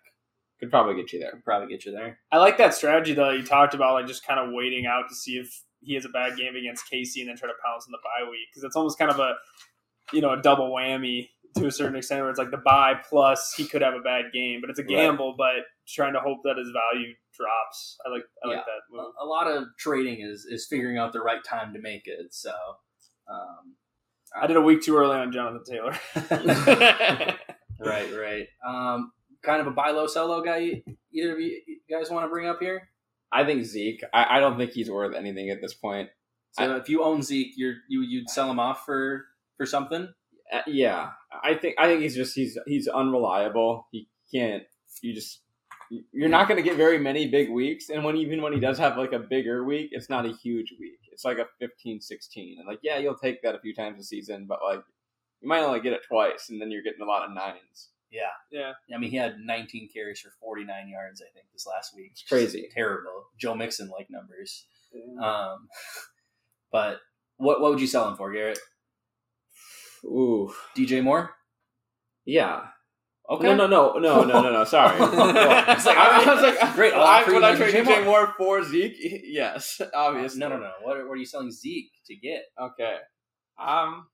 Speaker 1: Could probably get you there.
Speaker 3: could probably get you there.
Speaker 2: I like that strategy though you talked about, like just kind of waiting out to see if he has a bad game against KC and then try to pounce in the bye week because it's almost kind of a you know a double whammy to a certain extent where it's like the bye plus he could have a bad game, but it's a
Speaker 1: Right.
Speaker 2: gamble, but trying to hope that his value drops. I like I like that move.
Speaker 3: A, lot of trading is is figuring out the right time to make it. So. Um,
Speaker 2: I did a week too early on Jonathan Taylor.
Speaker 3: right, right. Um, kind of a buy low, sell low guy. Either of you guys want to bring up here?
Speaker 1: I think Zeke. I, I don't think he's worth anything at this point.
Speaker 3: So if you own Zeke, you're you you'd sell him off for for something.
Speaker 1: Uh, yeah, I think I think he's just he's he's unreliable. He can't. You just you're not going to get very many big weeks, and when even when he does have like a bigger week, it's not a huge week. It's like a 15, 16. and like yeah, you'll take that a few times a season, but like you might only get it twice, and then you're getting a lot of nines.
Speaker 3: Yeah.
Speaker 2: yeah,
Speaker 3: I mean, he had 19 carries for 49 yards, I think, this last week.
Speaker 1: It's crazy.
Speaker 3: Terrible. Joe Mixon like numbers.
Speaker 2: yeah.
Speaker 3: Um, but what what would you sell him for, Garrett?
Speaker 1: Ooh,
Speaker 3: DJ Moore?
Speaker 1: yeah.
Speaker 3: Okay.
Speaker 1: No, no, no, no, no, no, no. Sorry.
Speaker 3: It's like,
Speaker 1: I, I was like,
Speaker 3: great, I'll
Speaker 1: I,
Speaker 3: offer
Speaker 1: would
Speaker 3: you
Speaker 1: I trade
Speaker 3: DJ
Speaker 1: DJ Moore for Zeke? Yes, obviously.
Speaker 3: No, no, no. What, what are you selling Zeke to get?
Speaker 1: Okay. Um,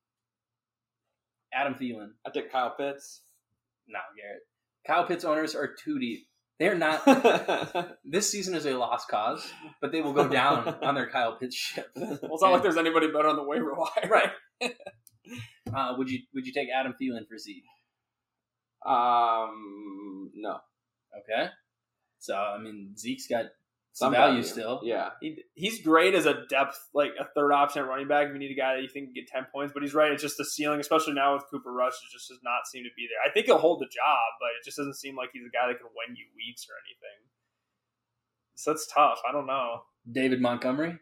Speaker 3: Adam Thielen.
Speaker 1: I take Kyle Pitts.
Speaker 3: No, Garrett. Kyle Pitts owners are too deep. They're not. this season is a lost cause, but they will go down on their Kyle Pitts ship.
Speaker 2: Well, it's not like there's anybody better on the waiver wire,
Speaker 3: Right. Uh, would you would you take Adam Thielen for Zeke?
Speaker 1: um, no.
Speaker 3: Okay. So I mean Zeke's got
Speaker 1: Some
Speaker 3: some value,
Speaker 1: value.
Speaker 3: still.
Speaker 1: Yeah.
Speaker 2: He, he's great as a depth, like a third option at running back. If you need a guy that you think can get ten points, but he's right. It's just the ceiling, especially now with Cooper Rush, it just does not seem to be there. I think he'll hold the job, but it just doesn't seem like he's a guy that can win you weeks or anything. So it's tough. I don't know.
Speaker 3: David Montgomery.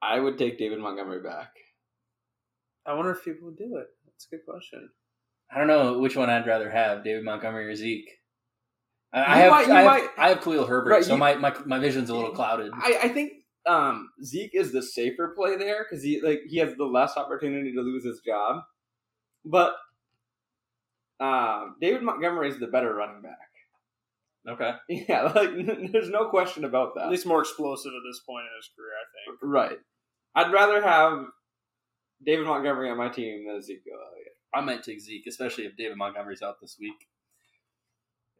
Speaker 1: I would take David Montgomery back.
Speaker 2: I wonder if people would do it. That's a good question.
Speaker 3: I don't know which one I'd rather have, David Montgomery or Zeke. I, I have
Speaker 1: might-
Speaker 3: I have,
Speaker 1: might-
Speaker 3: I have Khalil Herbert,
Speaker 1: Right,
Speaker 3: so
Speaker 1: you-
Speaker 3: my, my my vision's a little clouded.
Speaker 1: I, I think um, Zeke is the safer play there because he like he has the less opportunity to lose his job, but um, David Montgomery is the better running back.
Speaker 3: Okay.
Speaker 1: Yeah, like there's no question about that.
Speaker 2: At least more explosive at this point in his career, I think.
Speaker 1: Right. I'd rather have David Montgomery on my team than Ezekiel Elliott.
Speaker 3: I might take Zeke, especially if David Montgomery's out this week.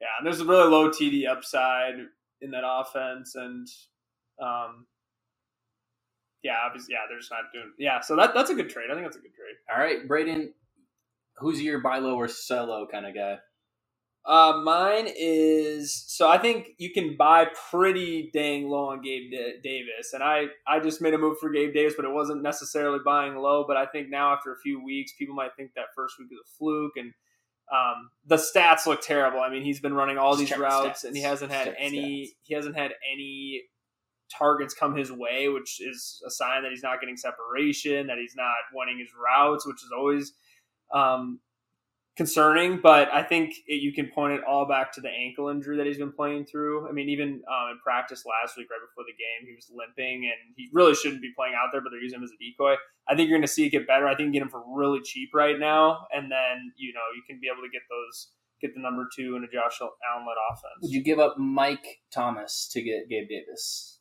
Speaker 2: Yeah, and there's a really low TD upside in that offense, and um, yeah, obviously, yeah, they're just not doing. Yeah, so that that's a good trade. I think that's a good trade.
Speaker 3: All right, Braydon, who's your buy low or sell low kind of guy?
Speaker 2: Uh, mine is so I think you can buy pretty dang low on Gabe Da- Davis, and I I just made a move for Gabe Davis, but it wasn't necessarily buying low. But I think now after a few weeks, people might think that first week is a fluke, and um, the stats look terrible. I mean, he's been running all
Speaker 3: Let's
Speaker 2: these
Speaker 3: check the
Speaker 2: routes, and he hasn't had any
Speaker 3: stats.
Speaker 2: he hasn't had any targets come his way, which is a sign that he's not getting separation, that he's not winning his routes, which is always um, concerning. But I think it, you can point it all back to the ankle injury that he's been playing through. I mean, even um, in practice last week, right before the game, he was limping, and he really shouldn't be playing out there, but they're using him as a decoy. I think you're going to see it get better. I think you can get him for really cheap right now, and then you know you can be able to get those. Get the number two in a Josh Allen led offense.
Speaker 3: Would you give up Mike Thomas to get Gabe Davis?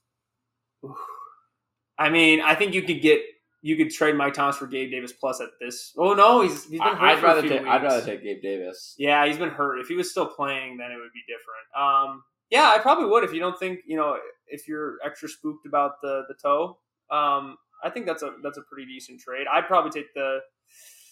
Speaker 2: I mean, I think you could get you could trade Mike Thomas for Gabe Davis plus at this. Oh no, he's he's been hurt
Speaker 1: I, I'd rather take I'd rather take Gabe Davis.
Speaker 2: Yeah, he's been hurt. If he was still playing, then it would be different. Um, yeah, I probably would if you don't think you know if you're extra spooked about the the toe. Um, I think that's a that's a pretty decent trade. I'd probably take the.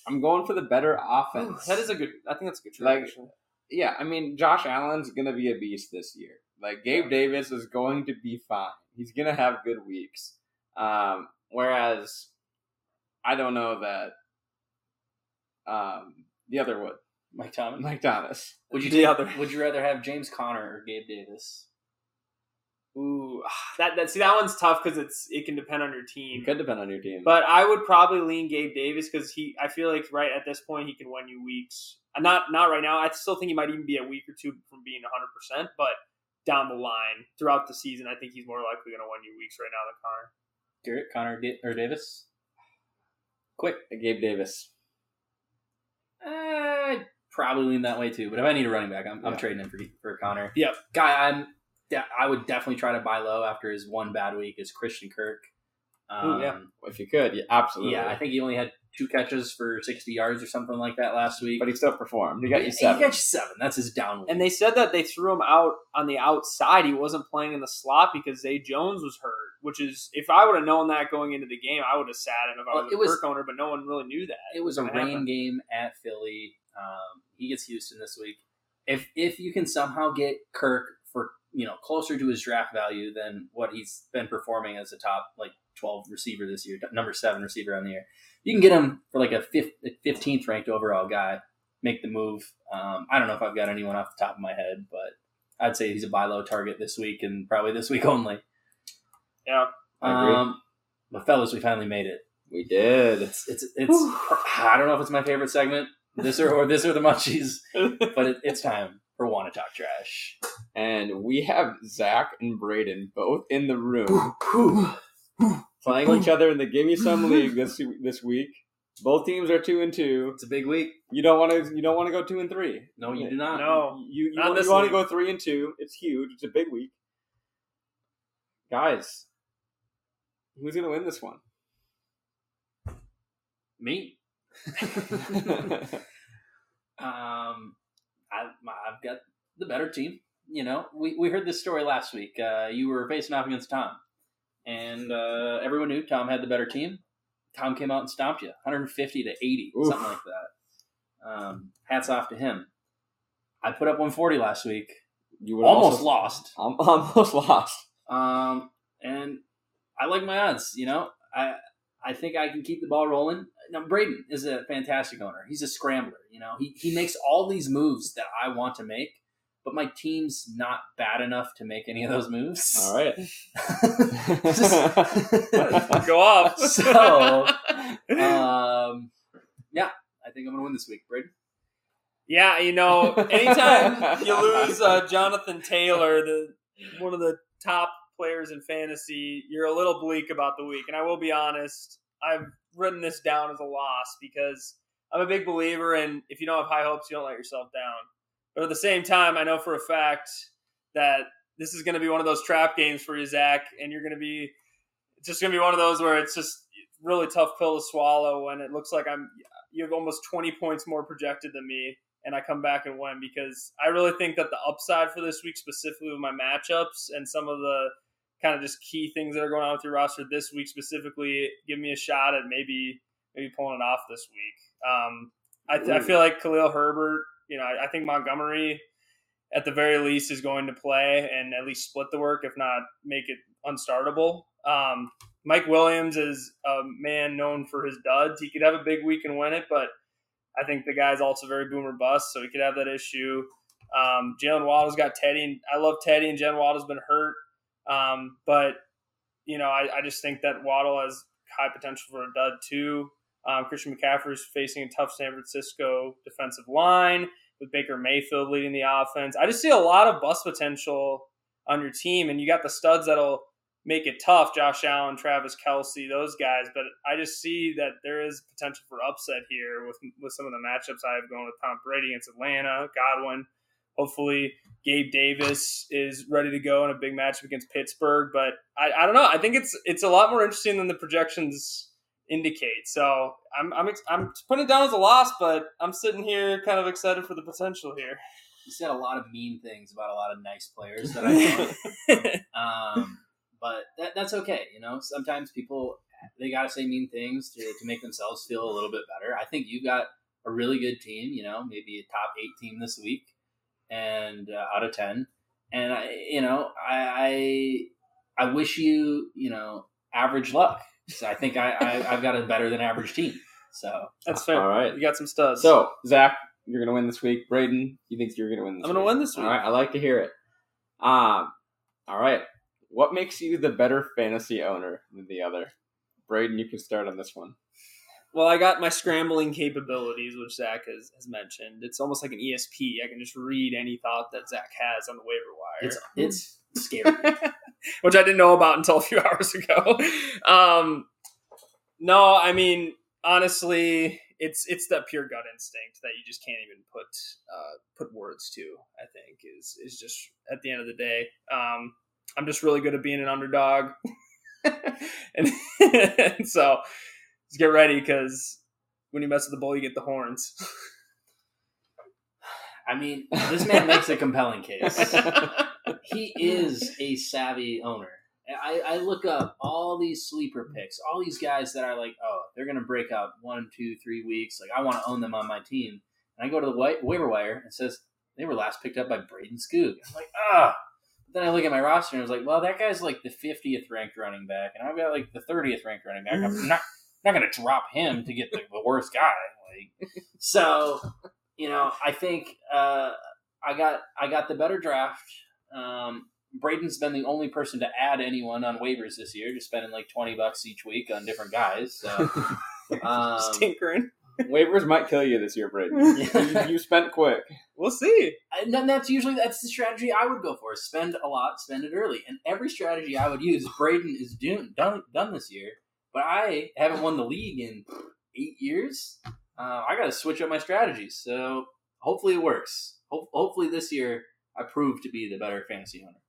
Speaker 1: I'm going for the better
Speaker 2: Ooh,
Speaker 1: offense.
Speaker 2: that is a good. I think that's a good trade.
Speaker 1: Like-
Speaker 2: actually.
Speaker 1: yeah. I mean, Josh Allen's gonna be a beast this year. Like Gabe Davis is going to be fine. He's gonna have good weeks. Um, whereas I don't know that um, the other would
Speaker 3: Mike Thomas.
Speaker 1: Mike Thomas.
Speaker 3: Would you
Speaker 2: The
Speaker 3: take,
Speaker 2: other.
Speaker 3: Would you rather have James Conner or Gabe Davis?
Speaker 2: Ooh, that that see that one's tough because it's it can depend on your team.
Speaker 1: It could depend on your team.
Speaker 2: But I would probably lean Gabe Davis because he. I feel like right at this point he can win you weeks. Uh, Not not right now. I still think he might even be a week or two from being 100. percent But down the line throughout the season, I think he's more likely going to win you weeks right now than Conner.
Speaker 3: Garrett Conner or Davis? Quick.
Speaker 1: Gabe Davis.
Speaker 3: I'd probably lean that way too. But if I need a running back, I'm, I'm trading him for for Conner.
Speaker 2: Yep.
Speaker 3: Guy, I'm. Yeah, I would definitely try to buy low after his one bad week. Is Christian Kirk? Um,
Speaker 2: Ooh, yeah.
Speaker 1: If you could, yeah, absolutely.
Speaker 3: Yeah, I think he only had two catches for 60 yards or something like that last week.
Speaker 1: but he still performed. He got you
Speaker 3: He
Speaker 1: seven.
Speaker 3: got you seven. That's his down.
Speaker 2: And they said that they threw him out on the outside. He wasn't playing in the slot because Zay Jones was hurt. Which is, if I would have known that going into the game, I would have sat him if I
Speaker 3: Well,
Speaker 2: was
Speaker 3: it
Speaker 2: a
Speaker 3: was-
Speaker 2: Kirk owner. But no one really knew that.
Speaker 3: it was a rain
Speaker 2: happened?
Speaker 3: game at Philly. Um, he gets Houston this week. If if you can somehow get Kirk for you know closer to his draft value than what he's been performing as a top like twelve receiver this year, number seven receiver on the year, you can get him for like a fifteenth ranked overall guy. Make the move. Um, I don't know if I've got anyone off the top of my head, but I'd say he's a buy low target this week and probably this week only.
Speaker 2: Yeah.
Speaker 1: I agree.
Speaker 3: Um, but fellas, we finally made it.
Speaker 1: we did.
Speaker 3: It's it's it's. I don't know if it's my favorite segment, this or, or this or the munchies, but it, it's time for want to talk trash.
Speaker 1: And we have Zack and Braydon both in the room playing each other in the Give Me Some League this this week. Both teams are two and two.
Speaker 3: It's a big week.
Speaker 1: You don't want to. You don't want to go two and three.
Speaker 3: No, you do not.
Speaker 2: No.
Speaker 1: You you,
Speaker 2: Not
Speaker 1: want, you want to go three and two. It's huge. It's a big week, guys. Who's gonna win this one?
Speaker 3: Me. Um, I, I've got the better team. You know, we, we heard this story last week. Uh, you were facing off against Tom, and uh, everyone knew Tom had the better team. Tom came out and stomped you, 150 to 80,
Speaker 1: Oof.
Speaker 3: something like that. Um, hats off to him. I put up 140 last week.
Speaker 1: you
Speaker 3: Almost
Speaker 1: also-
Speaker 3: lost.
Speaker 1: Al- Almost lost.
Speaker 3: Um, and I like my odds. You know, I I think I can keep the ball rolling. Now Braydon is a fantastic owner. He's a scrambler. You know, he he makes all these moves that I want to make, but my team's not bad enough to make any of those moves.
Speaker 1: All right.
Speaker 2: Go off.
Speaker 3: So, um, yeah, I think I'm gonna win this week, Braydon.
Speaker 2: Yeah, you know, anytime you lose uh, Jonathan Taylor, the one of the top players in fantasy, you're a little bleak about the week. And I will be honest, I've written this down as a loss because I'm a big believer in if you don't have high hopes, you don't let yourself down. But at the same time, I know for a fact that this is going to be one of those trap games for you, Zack, and you're going to be it's just going to be one of those where it's just really tough pill to swallow when it looks like I'm you have almost 20 points more projected than me and I come back and win because I really think that the upside for this week, specifically with my matchups and some of the kind of just key things that are going on with your roster this week specifically, give me a shot at maybe maybe pulling it off this week. Um, I, I, feel like Khalil Herbert. You know, I, I think Montgomery at the very least is going to play and at least split the work, if not make it unstartable. Um, Mike Williams is a man known for his duds. He could have a big week and win it, but I think the guy's also very boomer bust, so he could have that issue. Um, Jalen Waddle's got Teddy, and I love Teddy, and Jalen Waddle's been hurt. Um, but, you know, I, I, just think that Waddle has high potential for a dud, too. Um, Christian is facing a tough San Francisco defensive line with Baker Mayfield leading the offense. I just see a lot of bust potential on your team, and you got the studs that'll make it tough. Josh Allen, Travis Kelce, those guys. But I just see that there is potential for upset here with with some of the matchups I have going with Tom Brady against Atlanta, Godwin. Hopefully, Gabe Davis is ready to go in a big matchup against Pittsburgh. But I, I don't know. I think it's it's a lot more interesting than the projections indicate. So I'm I'm I'm putting it down as a loss, but I'm sitting here kind of excited for the potential here.
Speaker 3: You said a lot of mean things about a lot of nice players that I know. um, but that, that's okay. You know, sometimes people they got to say mean things to, to make themselves feel a little bit better. I think you got a really good team. You know, maybe a top eight team this week, and uh, out of ten. And I, you know, I, I, I wish you, you know, average luck. So I think I, I have got a better than average team. So
Speaker 2: that's fair.
Speaker 1: All right,
Speaker 2: you got some studs.
Speaker 1: So Zack, you're gonna win this week. Braydon, you think you're gonna win this?
Speaker 2: I'm gonna
Speaker 1: week?
Speaker 2: win this week.
Speaker 1: All right, I like to hear it. Um, all right. What makes you the better fantasy owner than the other? Braydon, you can start on this one.
Speaker 2: Well, I got my scrambling capabilities, which Zack has, has mentioned. It's almost like an ESP. I can just read any thought that Zack has on the waiver wire.
Speaker 3: It's, it's scary.
Speaker 2: which I didn't know about until a few hours ago. Um, no, I mean, honestly, it's it's that pure gut instinct that you just can't even put uh, put words to. I think is is just at the end of the day. Um, I'm just really good at being an underdog, and, and so just get ready because when you mess with the bull, you get the horns.
Speaker 3: I mean, this man makes a compelling case. He is a savvy owner. I, I, look up all these sleeper picks, all these guys that are like, oh, they're going to break out one, two, three weeks. Like, I want to own them on my team. And I go to the white, waiver wire and says, they were last picked up by Braydon Skoog. I'm like, ah. Then I look at my roster and I was like, well, that guy's like the 50th ranked running back, and I've got like the 30th ranked running back. I'm not not going to drop him to get the, the, worst guy. Like, so you know, I think uh, I got I got the better draft. Um, Braydon's been the only person to add anyone on waivers this year, just spending like twenty bucks each week on different guys. So, um,
Speaker 2: tinkering.
Speaker 1: Waivers might kill you this year, Braydon. you, you spent quick.
Speaker 2: We'll see.
Speaker 3: And then that's usually that's the strategy I would go for: spend a lot, spend it early. And every strategy I would use, Braydon is doing done done this year. But I haven't won the league in eight years. Uh, I got to switch up my strategies. So hopefully it works. Ho- hopefully this year I proved to be the better fantasy owner.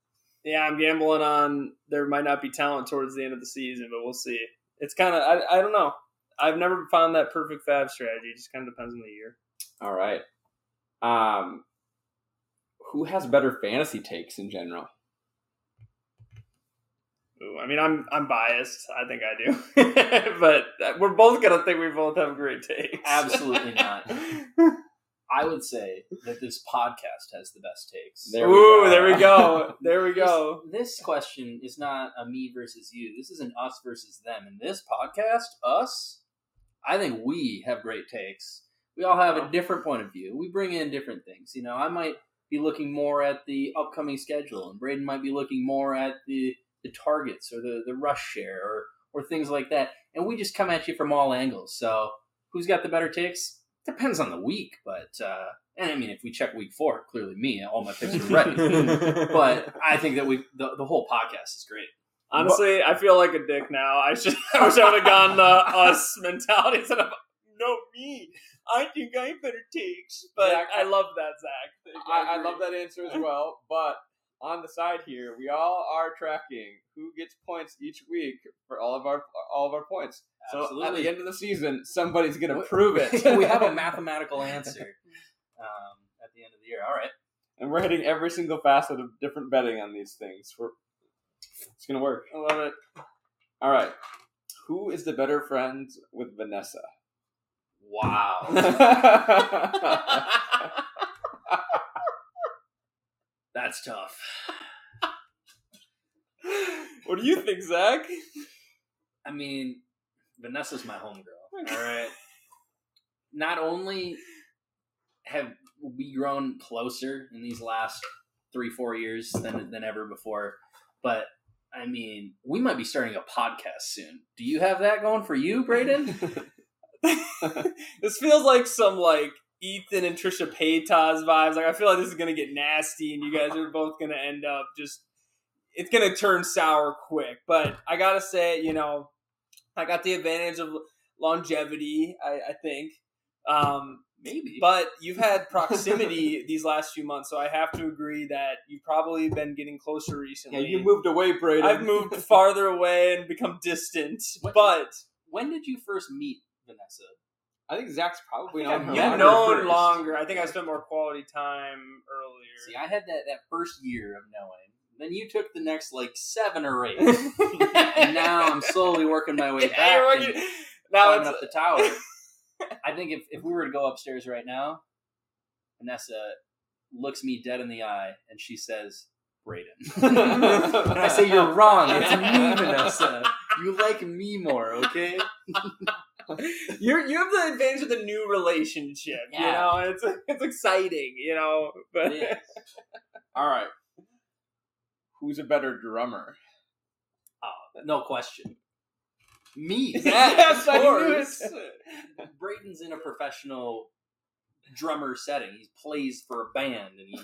Speaker 2: Yeah, I'm gambling on there might not be talent towards the end of the season, but we'll see. It's kind of I, I don't know. I've never found that perfect FAAB strategy. It just kind of depends on the year.
Speaker 1: All right. Um, who has better fantasy takes in general?
Speaker 2: Ooh, I mean, I'm I'm biased. I think I do, but we're both gonna think we both have great takes.
Speaker 3: Absolutely not. I would say that this podcast has the best takes.
Speaker 2: There Ooh, there we go. There we go.
Speaker 3: This, this, question is not a me versus you. This is an us versus them. In this podcast, us, I think we have great takes. We all have a different point of view. We bring in different things. You know, I might be looking more at the upcoming schedule, and Braydon might be looking more at the the targets or the, the rush share or, or things like that. And we just come at you from all angles. So who's got the better takes? Depends on the week, but uh, and I mean, if we check week four, clearly me, all my picks are ready. but I think that we the, the whole podcast is great.
Speaker 2: Honestly, I feel like a dick now. I should. I wish I would have gone the us mentality instead of no me. I think I have better takes, but
Speaker 1: Zack,
Speaker 2: I love that Zack.
Speaker 1: I, I love that answer as well. But on the side here, we all are tracking who gets points each week for all of our all of our points. So at the end of the season, somebody's gonna prove it.
Speaker 3: we have a mathematical answer um, at the end of the year. All right.
Speaker 1: and we're hitting every single facet of different betting on these things. We're, it's gonna work.
Speaker 2: I love it.
Speaker 1: All right. Who is the better friend with Vanessa?
Speaker 3: Wow. That's tough.
Speaker 2: what do you think, Zack?
Speaker 3: I mean, Vanessa's my homegirl. All right. Not only have we grown closer in these last three, four years than than ever before, but I mean, we might be starting a podcast soon. Do you have that going for you, Braydon?
Speaker 2: this feels like some like Ethan and Trisha Paytas vibes. Like I feel like this is gonna get nasty, and you guys are both gonna end up just. It's gonna turn sour quick, but I gotta say, you know, I got the advantage of longevity. I, I think, um,
Speaker 3: Maybe.
Speaker 2: but you've had proximity these last few months, so I have to agree that you've probably been getting closer recently.
Speaker 1: yeah, you moved away, Braydon.
Speaker 2: I've moved farther away and become distant,
Speaker 3: What-
Speaker 2: but
Speaker 3: when did you first meet Vanessa?
Speaker 1: I think Zack's probably known her.
Speaker 2: You've known
Speaker 1: first.
Speaker 2: longer. I think I spent more quality time earlier.
Speaker 3: See, I had that, that first year of knowing. Then you took the next like seven or eight. and now I'm slowly working my way back.
Speaker 2: working- now
Speaker 3: climbing
Speaker 2: it's
Speaker 3: up the tower. I think if, if we were to go upstairs right now, Vanessa looks me dead in the eye and she says, Braydon. I say, You're wrong. It's me, Vanessa. You like me more, okay?
Speaker 2: you're you have the advantage of the new relationship. You know, it's it's exciting. You know, but.
Speaker 1: All right. Who's a better drummer?
Speaker 3: Oh, no question. Me.
Speaker 2: Yes,
Speaker 1: I
Speaker 2: of
Speaker 1: knew
Speaker 2: course.
Speaker 1: it.
Speaker 3: Braydon's in a professional drummer setting. He plays for a band and he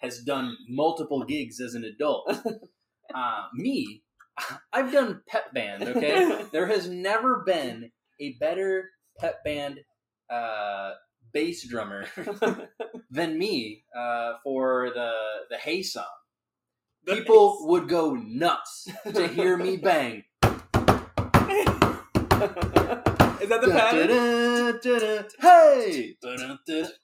Speaker 3: has done multiple gigs as an adult. Uh, me, I've done pep band, okay? there has never been a better pep band uh, bass drummer than me uh, for the, the Hey song. People would go nuts to hear me bang.
Speaker 2: is that the pattern?
Speaker 3: Hey!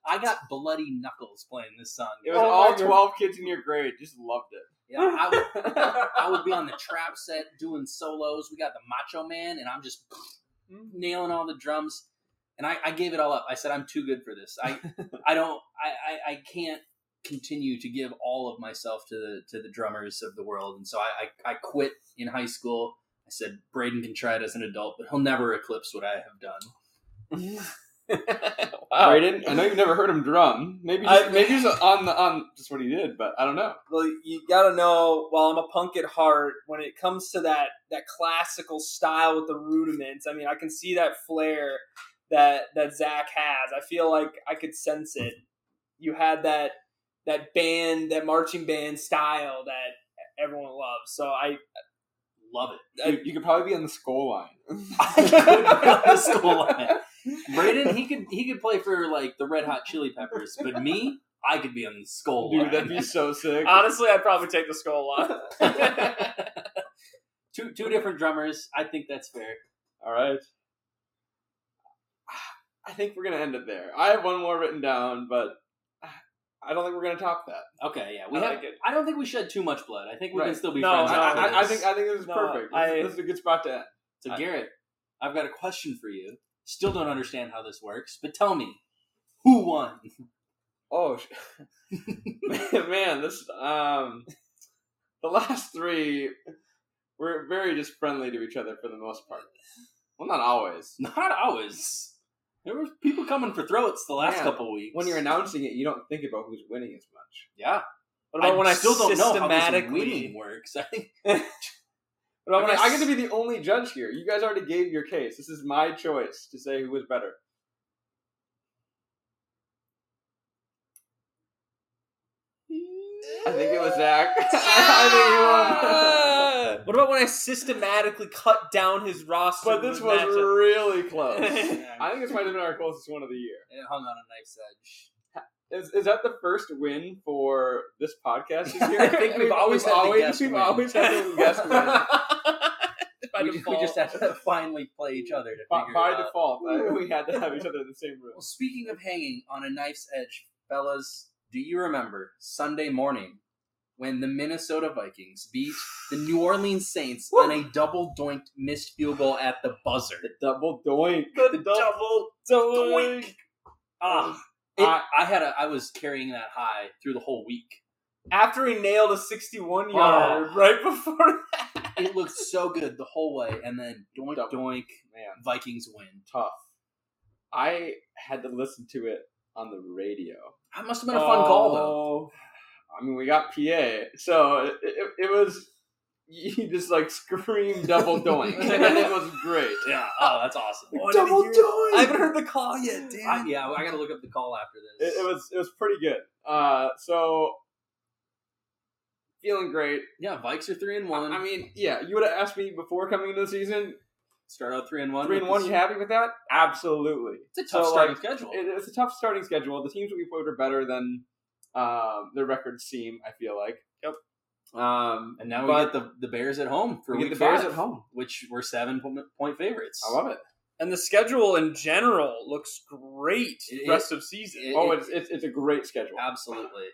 Speaker 3: I got bloody knuckles playing this song.
Speaker 1: It was
Speaker 2: Oh my
Speaker 1: all
Speaker 2: God.
Speaker 1: 12 kids in your grade. Just loved it.
Speaker 3: Yeah, I would, I would be on the trap set doing solos. We got the Macho Man, and I'm just mm-hmm. nailing all the drums. And I, I gave it all up. I said I'm too good for this. I I don't I, I, I can't continue to give all of myself to the to the drummers of the world. And so I, I, I quit in high school. I said Braydon can try it as an adult, but he'll never eclipse what I have done.
Speaker 2: Wow.
Speaker 1: Braydon, I know you've never heard him drum. Maybe just,
Speaker 2: I-
Speaker 1: maybe just on the on just what he did, but I don't know.
Speaker 2: Well, you gotta know. While I'm a punk at heart, when it comes to that that classical style with the rudiments, I mean, I can see that flair that that Zack has. I feel like I could sense it. You had that that band, that marching band style that everyone loves. So I,
Speaker 3: Love it.
Speaker 1: You, you could probably be on the skull line.
Speaker 3: I could be on the skull line. Braydon, he could he could play for like the Red Hot Chili Peppers, but me, I could be on the skull
Speaker 1: Dude,
Speaker 3: line.
Speaker 1: that'd be so sick.
Speaker 2: honestly, I'd probably take the skull line.
Speaker 3: two two different drummers. I think that's fair.
Speaker 1: All right. I think we're gonna end it there. I have one more written down, but I don't think we're gonna top that.
Speaker 3: Okay, yeah, we
Speaker 2: I
Speaker 3: have.
Speaker 2: like it.
Speaker 3: I don't think we shed too much blood. I think we
Speaker 1: Right.
Speaker 3: can still be
Speaker 2: No,
Speaker 3: friends.
Speaker 2: no,
Speaker 1: I,
Speaker 3: after
Speaker 1: I, I
Speaker 3: this.
Speaker 1: think I think this is
Speaker 2: No,
Speaker 1: perfect. This,
Speaker 2: I-
Speaker 1: is, this is a good spot to end.
Speaker 3: So
Speaker 1: I-
Speaker 3: Garrett, I've got a question for you. Still don't understand how this works, but tell me, who won?
Speaker 1: Oh, sh- man, this um, the last three were very just friendly to each other for the most part. Well, not always.
Speaker 3: Not always. There were people coming for throats the last couple weeks.
Speaker 1: When you're announcing it, you don't think about who's winning as much.
Speaker 3: Yeah.
Speaker 2: but I when I
Speaker 3: still don't know how this winning works? I
Speaker 1: I, mean,
Speaker 2: I,
Speaker 1: I get to be the only judge here. You guys already gave your case. This is my choice to say who was better. I think it was Zack. I think he won.
Speaker 2: What about when I systematically cut down his roster?
Speaker 1: But this was
Speaker 2: matchup?
Speaker 1: really close.
Speaker 3: Yeah,
Speaker 1: I think this might have been our closest one of the year.
Speaker 3: it hung on a knife's edge.
Speaker 1: Is, is that the first win for this podcast this year?
Speaker 3: I think we've always had the
Speaker 1: always,
Speaker 3: guest
Speaker 1: we've
Speaker 3: win.
Speaker 1: always had the guest win.
Speaker 3: We, we just had to finally play each other to
Speaker 1: by, by
Speaker 3: it out.
Speaker 1: default, uh, we had to have each other in the same room.
Speaker 3: Well, speaking of hanging on a knife's edge, fellas, do you remember Sunday morning when the Minnesota Vikings beat the New Orleans Saints on a double doinked missed field goal at the buzzer?
Speaker 1: The double doink.
Speaker 2: the double doink. Ah,
Speaker 3: It,
Speaker 1: I-
Speaker 3: I had a I was carrying that high through the whole week.
Speaker 2: after he nailed a 61
Speaker 3: Oh.
Speaker 2: yard right before that.
Speaker 3: It looked so good the whole way, and then doink
Speaker 1: Double.
Speaker 3: doink,
Speaker 1: Man,
Speaker 3: Vikings win.
Speaker 1: tough. I had to listen to it on the radio.
Speaker 3: That must have been a fun call though.
Speaker 1: I mean, we got PA, so it, it, it was. You just like scream double doink, and it was great.
Speaker 3: Yeah. Oh, that's awesome.
Speaker 2: Oh, I
Speaker 1: double
Speaker 2: hear-
Speaker 1: doink.
Speaker 2: I haven't heard the call yet, damn.
Speaker 3: I, yeah, I got to look up the call after this.
Speaker 1: It, it was it was pretty good. Uh, so feeling great.
Speaker 3: yeah, Vikes are three and one.
Speaker 1: I mean, yeah, you would have asked me before coming into the season,
Speaker 3: start out three and one.
Speaker 1: three and one.
Speaker 3: this-
Speaker 1: You happy with that? Absolutely.
Speaker 3: It's a tough
Speaker 1: So,
Speaker 3: starting
Speaker 1: like,
Speaker 3: schedule.
Speaker 1: It, it's a tough starting schedule. The teams that we played are better than um, their records seem. I feel like.
Speaker 2: Yep.
Speaker 1: Um,
Speaker 3: and now we
Speaker 1: but-
Speaker 3: get the, the Bears at home for
Speaker 1: we
Speaker 3: week
Speaker 1: get the Bears
Speaker 3: five,
Speaker 1: at home.
Speaker 3: which were seven point favorites.
Speaker 1: I love it.
Speaker 2: And the schedule in general looks great
Speaker 3: It-
Speaker 2: rest of season.
Speaker 3: it-
Speaker 1: Oh, it's, it's it's a great schedule.
Speaker 3: Absolutely.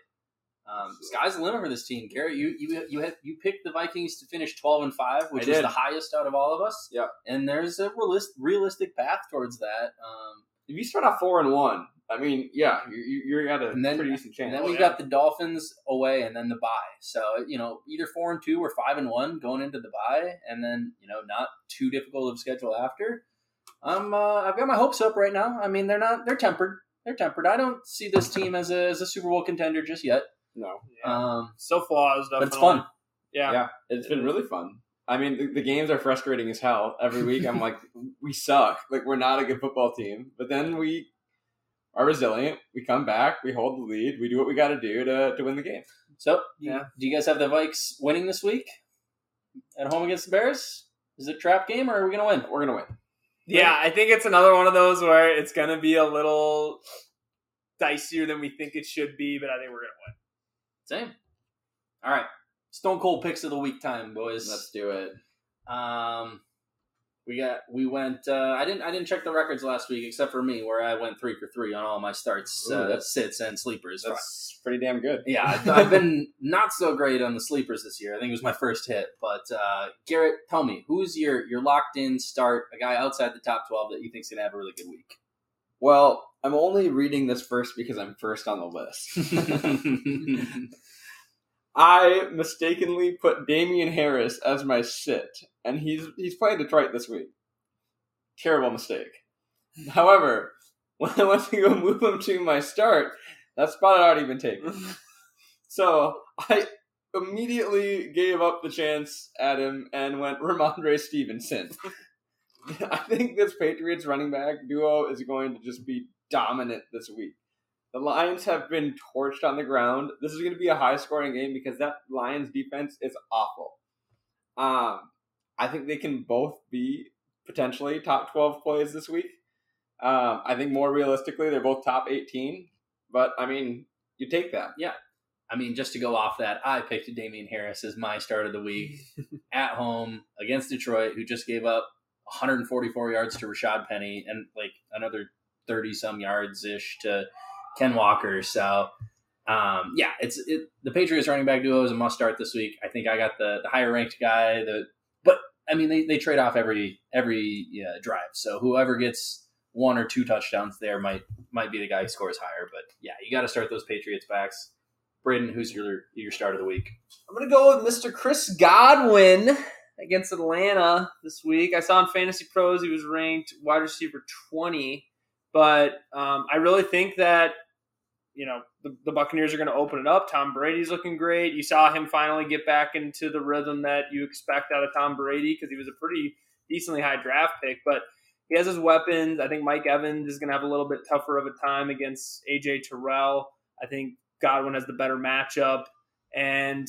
Speaker 3: Um, sky's the limit for this team. Garrett, you you you had you picked the Vikings to finish twelve and five, which is the highest out of all of us.
Speaker 1: Yep.
Speaker 3: And there's a realist, realistic path towards that. Um,
Speaker 1: If you start off four and one, I mean, yeah, you you you're at a
Speaker 3: then-
Speaker 1: pretty decent chance.
Speaker 3: and then
Speaker 2: Oh,
Speaker 3: we've
Speaker 2: yeah.
Speaker 3: got the Dolphins away, and then the bye. So you know, either four and two or five and one going into the bye, and then you know, not too difficult of schedule after. I'm uh, I've got my hopes up right now. I mean, they're not they're tempered. They're tempered. I don't see this team as a as a Super Bowl contender just yet.
Speaker 1: no,
Speaker 2: Yeah.
Speaker 3: Um,
Speaker 2: Still flaws,
Speaker 3: but it's fun.
Speaker 2: Yeah.
Speaker 1: yeah, it's been really fun. I mean, the, the games are frustrating as hell every week. I'm like, we suck. Like we're not a good football team. But then we are resilient. We come back. We hold the lead. We do what we got to do to to win the game.
Speaker 3: So,
Speaker 2: Yeah.
Speaker 3: do you guys have the Vikes winning this week at home against the Bears? Is it a trap game, or are we going to win?
Speaker 1: We're gonna win.
Speaker 2: Yeah, I think it's another one of those where it's going to be a little dicier than we think it should be, but I think we're going to win.
Speaker 3: Same. All right, Stone Cold picks of the week time, boys.
Speaker 1: Let's do it.
Speaker 3: Um, we got we went. Uh, I didn't I didn't check the records last week except for me, where I went three for three on all my starts,
Speaker 1: Ooh,
Speaker 3: uh,
Speaker 1: that's-
Speaker 3: sits, and sleepers.
Speaker 1: That's pretty damn good.
Speaker 3: Yeah, I've, I've been not so great on the sleepers this year. I think it was my first hit. But uh, Garrett, tell me, who's your your locked in start, a guy outside the top twelve that you think's gonna have a really good week?
Speaker 1: Well, I'm only reading this first because I'm first on the list. I mistakenly put Damien Harris as my sit, and he's he's playing Detroit this week. Terrible mistake. However, when I went to go move him to my start, that spot had already been taken. So I immediately gave up the chance at him and went Rhamondre Stevenson. I think this Patriots running back duo is going to just be dominant this week. The Lions have been torched on the ground. This is going to be a high scoring game because that Lions defense is awful. Um, I think they can both be potentially top 12 plays this week. Um, I think more realistically, they're both top 18. But I mean, you take that. Yeah.
Speaker 3: I mean, just to go off that, I picked Damien Harris as my start of the week at home against Detroit, who just gave up 144 yards to Rashaad Penny and like another 30 some yards ish to Ken Walker. So, um, yeah, it's it, the Patriots running back duo is a must start this week. I think I got the, the higher ranked guy. The but I mean they, they trade off every every yeah, drive. So whoever gets one or two touchdowns there might might be the guy who scores higher. But yeah, you got to start those Patriots backs. Braydon, who's your your start of the week?
Speaker 2: I'm gonna go with Mr. Chris Godwin against Atlanta this week. I saw in Fantasy Pros he was ranked wide receiver 20, but um, I really think that you know the, the Buccaneers are going to open it up. Tom Brady's looking great. You saw him finally get back into the rhythm that you expect out of Tom Brady because he was a pretty decently high draft pick, but. He has his weapons. I think Mike Evans is going to have a little bit tougher of a time against AJ Terrell. I think Godwin has the better matchup. And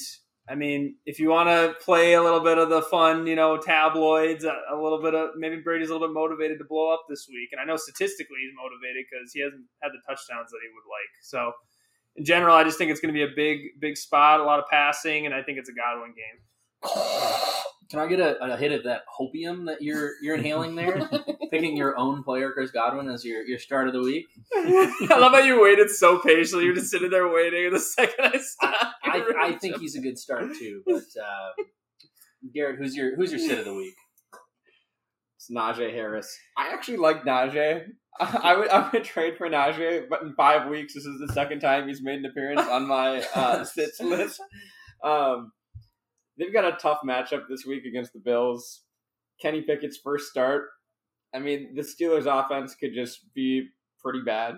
Speaker 2: I mean, if you want to play a little bit of the fun, you know, tabloids, a, a, little bit of maybe Brady's a little bit motivated to blow up this week. And I know statistically he's motivated because he hasn't had the touchdowns that he would like. So in general, I just think it's going to be a big, big spot, a lot of passing, and I think it's a Godwin game.
Speaker 3: Can I get a, a, hit of that hopium that you're you're inhaling there? Picking your own player, Chris Godwin, as your, your start of the week.
Speaker 2: I love how you waited so patiently. You're just sitting there waiting. And the second I stop,
Speaker 3: I, I, I think he's a good start too. But uh, Garrett, who's your who's your sit of the week?
Speaker 1: It's Najee Harris. I actually like Najee. I would I would trade for Najee, but in five weeks, this is the second time he's made an appearance on my uh, sits list. Um, they've got a tough matchup this week against the Bills. Kenny Pickett's first start. I mean, the Steelers' offense could just be pretty bad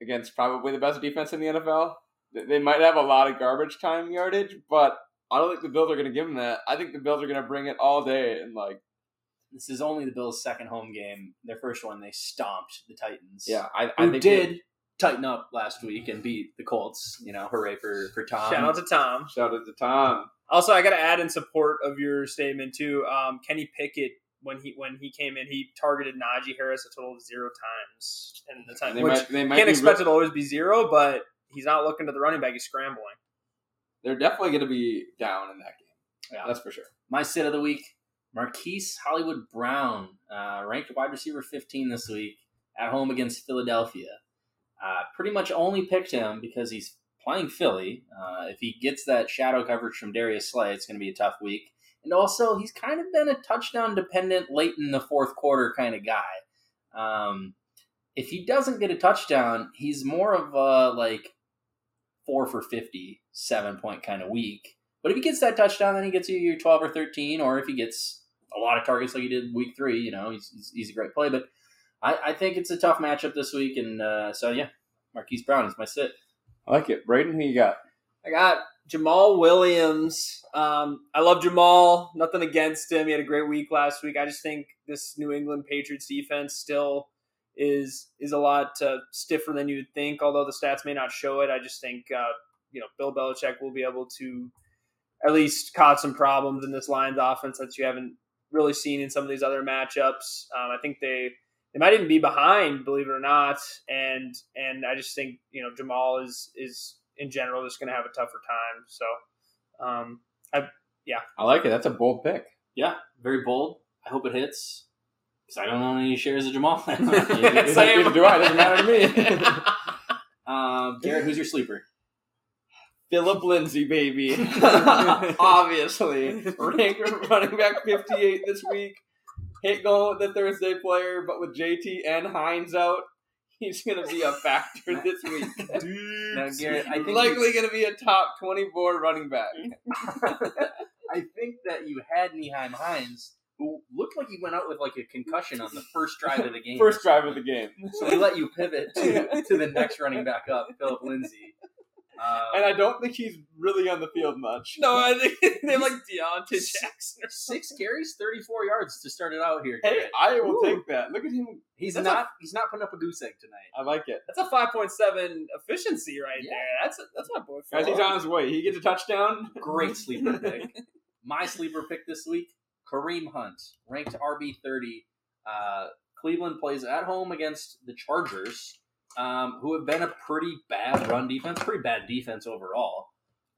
Speaker 1: against probably the best defense in the NFL. They might have a lot of garbage time yardage, but I don't think the Bills are going to give them that. I think the Bills are going to bring it all day and like.
Speaker 3: This is only the Bills' second home game. Their first one, they stomped the Titans.
Speaker 1: Yeah, I, I
Speaker 3: think did they, tighten up last week and beat the Colts. You know, hooray for for Tom!
Speaker 2: Shout out to Tom!
Speaker 1: Shout out to Tom!
Speaker 2: Also, I got to add in support of your statement too. Um, Kenny Pickett when he when he came in, he targeted Najee Harris a total of zero times in the time. They which might, they might can't expect it to always be zero, but he's not looking to the running back; he's scrambling.
Speaker 1: They're definitely going to be down in that game. Yeah, that's for sure.
Speaker 3: My sit of the week: Marquise Hollywood Brown, uh, ranked wide receiver 15 this week at home against Philadelphia. Uh, pretty much only picked him because he's playing Philly. Uh, if he gets that shadow coverage from Darius Slay, it's going to be a tough week. And also, he's kind of been a touchdown dependent late in the fourth quarter kind of guy. Um, if he doesn't get a touchdown, he's more of a like four for 50, seven point kind of week. But if he gets that touchdown, then he gets you your 12 or 13. Or if he gets a lot of targets like he did week three, you know, he's, he's, he's a great play. But I, I, think it's a tough matchup this week. And uh, so, yeah, Marquise Brown is my sit.
Speaker 1: I like it. Braydon, who you got?
Speaker 2: I got Jamaal Williams. Um, I love Jamaal. Nothing against him. He had a great week last week. I just think this New England Patriots defense still is is a lot uh, stiffer than you would think. Although the stats may not show it, I just think uh, you know Bill Belichick will be able to at least cause some problems in this Lions offense that you haven't really seen in some of these other matchups. Um, I think they they might even be behind, believe it or not. And and I just think you know Jamaal is is in general just going to have a tougher time. So, um, I yeah,
Speaker 1: I like it. That's a bold pick.
Speaker 3: Yeah, very bold. I hope it hits because I don't own any shares of Jamaal.
Speaker 1: Same. do I? It doesn't matter to me.
Speaker 3: um, Garrett, who's your sleeper?
Speaker 1: Phillip Lindsay, baby. Obviously. Ranked running back 58 this week. Hate going with the Thursday player, but with JT and Hines out, he's going to be a factor this week.
Speaker 3: now, Garrett, I think
Speaker 1: likely going to be a top 24 running back.
Speaker 3: I think that you had Nyheim Hines, who looked like he went out with like a concussion on the first drive of the game.
Speaker 1: First drive of the game.
Speaker 3: So we let you pivot to, to the next running back up, Phillip Lindsay.
Speaker 1: Um, and I don't think he's really on the field much.
Speaker 2: No, I think they're like Deontay Jackson.
Speaker 3: Six carries, thirty-four yards to start it out here.
Speaker 1: Hey, I will Ooh. take that. Look at him.
Speaker 3: He's That's not. A, he's not putting up a goose egg tonight.
Speaker 1: I like it.
Speaker 2: That's a five point seven efficiency right yeah. there. That's a, that's my boy.
Speaker 1: Guys, he's on his way. He gets a touchdown.
Speaker 3: Great sleeper pick. my sleeper pick this week: Kareem Hunt, ranked RB thirty. Uh, Cleveland plays at home against the Chargers um, who have been a pretty bad run defense, pretty bad defense overall.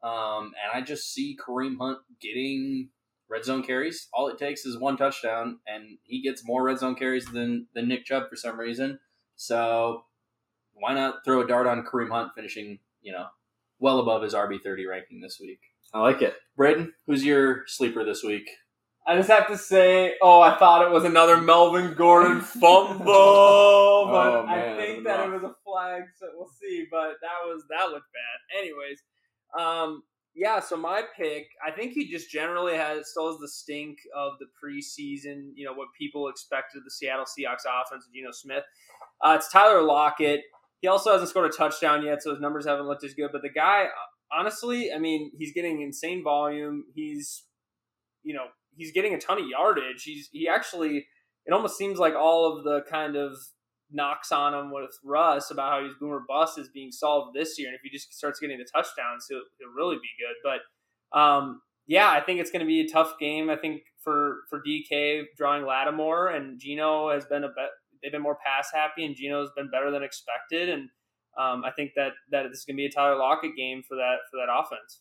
Speaker 3: Um, and I just see Kareem Hunt getting red zone carries. All it takes is one touchdown, and he gets more red zone carries than, than Nick Chubb for some reason. So why not throw a dart on Kareem Hunt finishing, you know, well above his RB30 ranking this week?
Speaker 1: I like it.
Speaker 3: Braydon, who's your sleeper this week?
Speaker 2: I just have to say, oh, I thought it was another Melvin Gordon fumble, but oh, I think that it was a flag, so we'll see. But that was that looked bad. Anyways, um, yeah. So my pick, I think he just generally has still has the stink of the preseason. You know what people expected of the Seattle Seahawks offense with Geno Smith. Uh, it's Tyler Lockett. He also hasn't scored a touchdown yet, so his numbers haven't looked as good. But the guy, honestly, I mean, he's getting insane volume. He's, you know, he's getting a ton of yardage. He's he actually it almost seems like all of the kind of knocks on him with Russ about how he's boomer bust is being solved this year, and if he just starts getting the touchdowns, he'll, he'll really be good. But um, yeah, I think it's going to be a tough game. I think for for DK drawing Lattimore and Geno has been a bet. They've been more pass happy, and Geno's been better than expected. And um, I think that that this is going to be a Tyler Lockett game for that for that offense.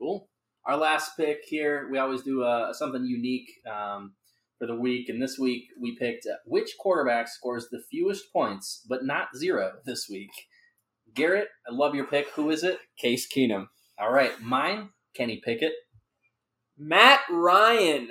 Speaker 3: Cool. Our last pick here, we always do uh, something unique um, for the week, and this week we picked uh, which quarterback scores the fewest points, but not zero this week. Garrett, I love your pick. Who is it?
Speaker 1: Case Keenum.
Speaker 3: All right, mine, Kenny Pickett.
Speaker 2: Matt Ryan.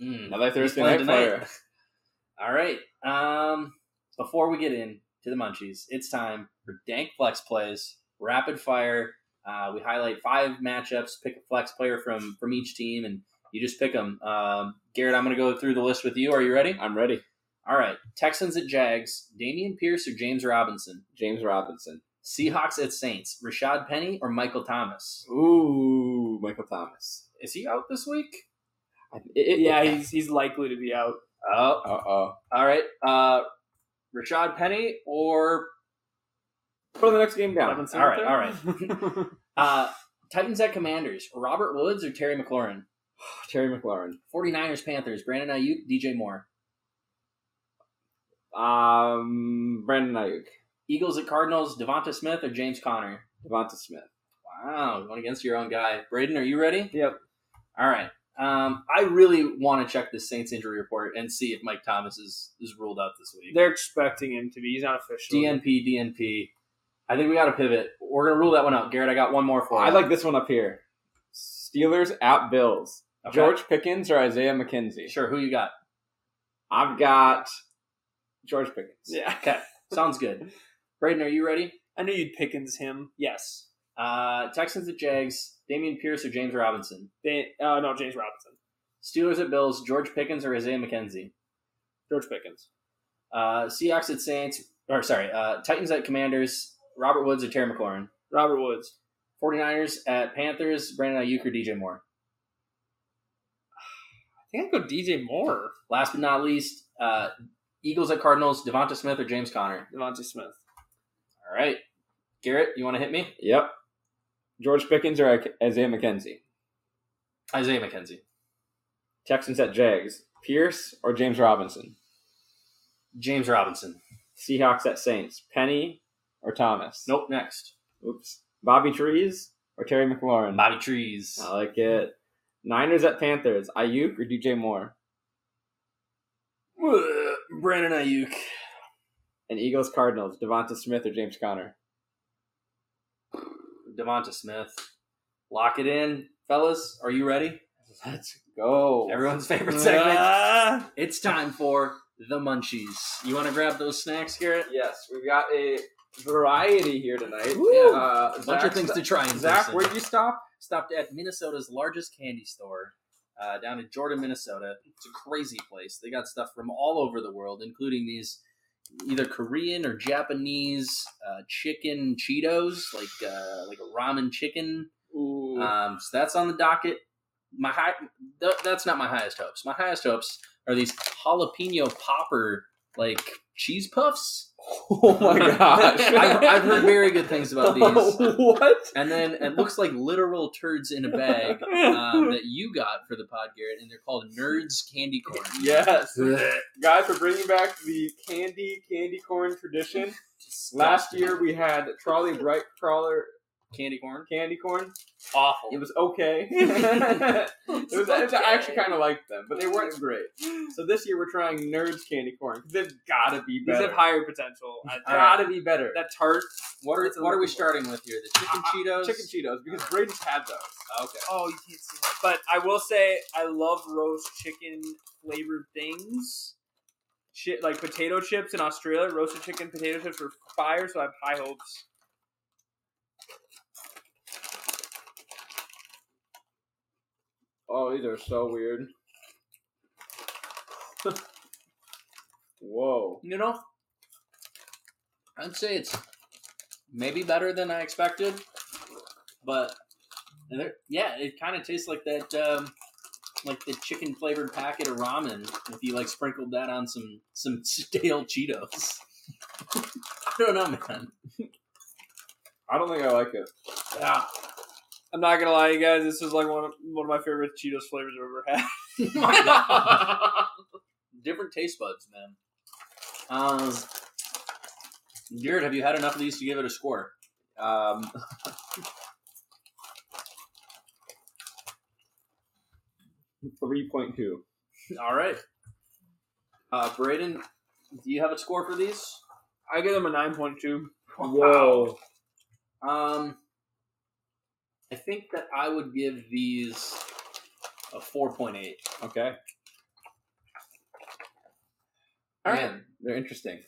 Speaker 3: Mm,
Speaker 1: Another Thursday night
Speaker 3: tonight.
Speaker 1: player.
Speaker 3: All right. Um, before we get in to the munchies, it's time for Dank Flex Plays, rapid fire. Uh, we highlight five matchups, pick a flex player from from each team, and you just pick them. Um, Garrett, I'm going to go through the list with you. Are you ready?
Speaker 1: I'm ready.
Speaker 3: All right. Texans at Jags, Dameon Pierce or James Robinson?
Speaker 1: James Robinson.
Speaker 3: Seahawks at Saints, Rashaad Penny or Michael Thomas?
Speaker 1: Ooh, Michael Thomas.
Speaker 3: Is he out this week?
Speaker 1: It,
Speaker 2: Yeah, he's he's likely to be out.
Speaker 3: Oh,
Speaker 1: Uh oh.
Speaker 3: all right. Uh, Rashaad Penny or
Speaker 1: Put the next game down.
Speaker 2: Robinson
Speaker 3: all right,
Speaker 2: out
Speaker 3: uh, Titans at Commanders, Robert Woods or Terry McLaurin?
Speaker 1: Terry McLaurin.
Speaker 3: 49ers Panthers, Brandon Aiyuk, DJ Moore.
Speaker 1: Um, Brandon Aiyuk.
Speaker 3: Eagles at Cardinals, Devonta Smith or James Conner?
Speaker 1: Devonta Smith.
Speaker 3: Wow, going against your own guy. Braydon, are you ready?
Speaker 2: Yep.
Speaker 3: All right. Um, I really want to check the Saints injury report and see if Mike Thomas is, is ruled out this week.
Speaker 2: They're expecting him to be. He's not official.
Speaker 3: DNP, DNP. I think we got to pivot. We're going to rule that one out. Garrett, I got one more for you.
Speaker 1: I like this one up here. Steelers at Bills.
Speaker 3: Okay.
Speaker 1: George Pickens or Isaiah McKenzie?
Speaker 3: Sure, who you got?
Speaker 1: I've got George Pickens.
Speaker 2: Yeah.
Speaker 3: Okay, sounds good. Braydon, are you ready?
Speaker 2: I knew you'd Pickens him. Yes.
Speaker 3: Uh, Texans at Jags, Dameon Pierce or James Robinson?
Speaker 2: They, uh, no, James Robinson.
Speaker 3: Steelers at Bills, George Pickens or Isaiah McKenzie?
Speaker 2: George Pickens.
Speaker 3: Uh, Seahawks at Saints, or sorry, uh, Titans at Commanders, Robert Woods or Terry McLaurin?
Speaker 2: Robert Woods.
Speaker 3: 49ers at Panthers, Brandon Aiyuk or DJ Moore?
Speaker 2: I think I'd go DJ Moore.
Speaker 3: Last but not least, uh, Eagles at Cardinals, Devonta Smith or James Conner?
Speaker 2: Devonta Smith.
Speaker 3: All right. Garrett, you want to hit me?
Speaker 1: Yep. George Pickens or Isaiah McKenzie?
Speaker 3: Isaiah McKenzie.
Speaker 1: Texans at Jags. Pierce or James Robinson?
Speaker 3: James Robinson.
Speaker 1: Seahawks at Saints. Penny or Thomas?
Speaker 3: Nope, next.
Speaker 1: Oops. Bobby Trees or Terry McLaurin?
Speaker 3: Bobby Trees.
Speaker 1: I like it. Niners at Panthers. Aiyuk or DJ Moore?
Speaker 3: Brandon Aiyuk.
Speaker 1: And Eagles Cardinals. Devonta Smith or James Conner?
Speaker 3: Devonta Smith. Lock it in. Fellas, are you ready?
Speaker 1: Let's go.
Speaker 3: Everyone's favorite segment.
Speaker 2: Ah.
Speaker 3: It's time for the munchies. You want to grab those snacks, Garrett?
Speaker 1: Yes, we've got a variety here tonight.
Speaker 3: Woo!
Speaker 1: Uh,
Speaker 3: A bunch of things to try in
Speaker 1: Zack,
Speaker 3: person.
Speaker 1: where'd you stop?
Speaker 3: stopped at Minnesota's largest candy store uh, down in Jordan, Minnesota. It's a crazy place. They got stuff from all over the world, including these either Korean or Japanese uh, chicken Cheetos, like uh, like a ramen chicken.
Speaker 1: Ooh.
Speaker 3: Um, so that's on the docket. My high, th- that's not my highest hopes. My highest hopes are these jalapeno popper like cheese puffs.
Speaker 1: Oh my gosh.
Speaker 3: I've, I've heard very good things about these.
Speaker 1: what?
Speaker 3: And then it looks like literal turds in a bag um, that you got for the pod, Garrett, and they're called Nerds Candy Corn.
Speaker 1: Yes. Guys, we're bringing back the candy candy corn tradition. Last year we had Trolli Brite Crawler
Speaker 3: candy corn,
Speaker 1: candy corn.
Speaker 3: awful.
Speaker 1: It was okay. it was, I actually kind of liked them, but they weren't great. So this year we're trying Nerds candy corn. They've got to be better.
Speaker 2: These have higher potential. I think.
Speaker 1: Got to be better.
Speaker 2: That tart.
Speaker 3: what are what are we starting with here? The chicken
Speaker 1: Uh, uh,
Speaker 3: Cheetos.
Speaker 1: Chicken Cheetos because Braydon's had those.
Speaker 3: Okay.
Speaker 2: Oh, you can't see that. But I will say I love roast chicken flavored things. Shit, like potato chips in Australia, roasted chicken potato chips are fire, so I have high hopes.
Speaker 1: Oh, these are so weird. Whoa.
Speaker 3: You know, I'd say it's maybe better than I expected, but yeah, it kind of tastes like that, um, like the chicken flavored packet of ramen. If you like sprinkled that on some some stale Cheetos. I don't know, man.
Speaker 1: I don't think I like it.
Speaker 2: Yeah. I'm not gonna lie, you guys. This is like one of one of my favorite Cheetos flavors I've ever had.
Speaker 3: My God. Different taste buds, man. Um, Jared, have you had enough of these to give it a score?
Speaker 1: Um, Three point two.
Speaker 3: All right. Uh, Braydon, do you have a score for these?
Speaker 2: I give them a nine point two.
Speaker 1: Whoa.
Speaker 3: Um, I think that I would give these a four point eight.
Speaker 1: Okay. All right.
Speaker 3: Man,
Speaker 1: They're interesting.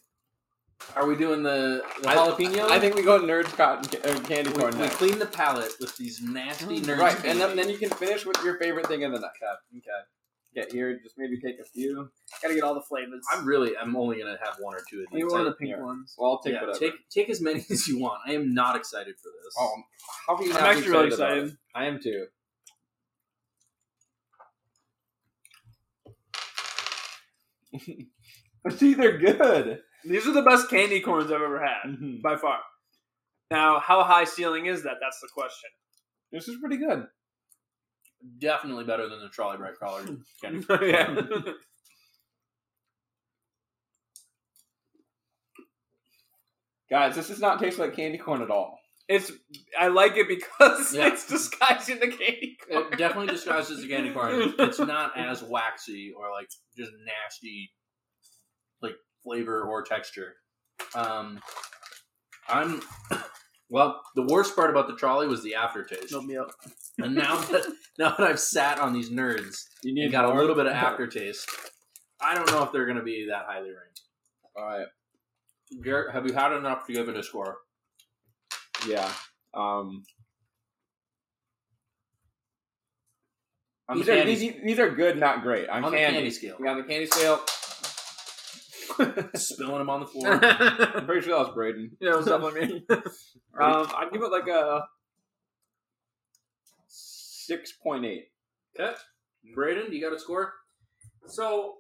Speaker 3: are we doing the, the
Speaker 1: I-
Speaker 3: jalapeno?
Speaker 1: I think we go nerds cotton uh, candy corn
Speaker 3: we
Speaker 1: next.
Speaker 3: clean the palate with these nasty nerds.
Speaker 1: Right, and then, then you can finish with your favorite thing in the night. Okay. Get here, just maybe take a few.
Speaker 2: Gotta get all the flavors.
Speaker 3: I'm really, I'm only gonna have one or two of these.
Speaker 2: Maybe one of the pink
Speaker 1: yeah.
Speaker 2: ones.
Speaker 1: Well, I'll take
Speaker 3: yeah,
Speaker 1: whatever.
Speaker 3: take take as many as you want. I am not excited for this.
Speaker 1: Oh, how can you
Speaker 2: I'm
Speaker 1: not be
Speaker 2: actually really
Speaker 1: about
Speaker 2: excited.
Speaker 1: it? I am too. See, they're good.
Speaker 2: These are the best candy corns I've ever had
Speaker 1: Mhm.
Speaker 2: by far. Now, how high ceiling is that? That's the question.
Speaker 1: This is pretty good.
Speaker 3: Definitely better than the Trolli Brite Crawler. candy.
Speaker 2: yeah.
Speaker 1: Guys, this does not taste like candy corn at all.
Speaker 2: It's I like it because
Speaker 3: Yeah.
Speaker 2: it's disguising the candy corn.
Speaker 3: It definitely disguises the candy corn. It's not as waxy or like just nasty, like flavor or texture. Um, I'm well. The worst part about the trolley was the aftertaste.
Speaker 2: Nope me up.
Speaker 3: And now that now that I've sat on these nerds
Speaker 1: You
Speaker 3: and got a little bit of aftertaste, I don't know if they're going to be that highly ranked.
Speaker 1: All right.
Speaker 3: Garrett, have you had enough to give it a score?
Speaker 1: Yeah. Um,
Speaker 3: the
Speaker 1: these, are, these, these are good, not great. On,
Speaker 3: on the
Speaker 1: candy.
Speaker 3: candy scale,
Speaker 1: Yeah, on the candy scale.
Speaker 3: spilling them on the floor.
Speaker 1: I'm pretty sure that was Braydon.
Speaker 2: Yeah, it was definitely me.
Speaker 1: Um, I'd give it like a six point eight.
Speaker 3: Okay, Braydon, you got a score?
Speaker 2: So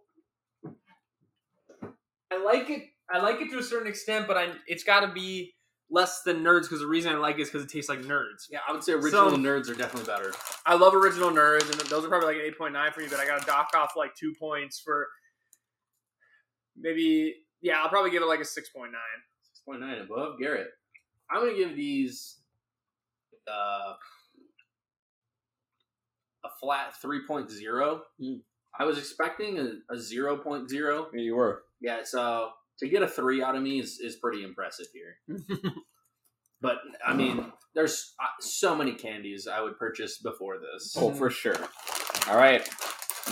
Speaker 2: I like it. I like it to a certain extent, but I it's got to be less than nerds because the reason I like it is because it tastes like nerds.
Speaker 3: Yeah, I would say original
Speaker 2: So-
Speaker 3: nerds are definitely better.
Speaker 2: I love original nerds, and those are probably like an eight point nine for me. But I got to dock off like two points for maybe. Yeah, I'll probably give it like a six point nine.
Speaker 3: Six point nine above Garrett. I'm gonna give these uh, a flat three
Speaker 1: Mm.
Speaker 3: I was expecting a, a 0.0.
Speaker 1: Yeah, you were.
Speaker 3: Yeah, so to get a three out of me is, is pretty impressive here. but I mean, there's uh, so many candies I would purchase before this.
Speaker 1: Oh, for sure. All right.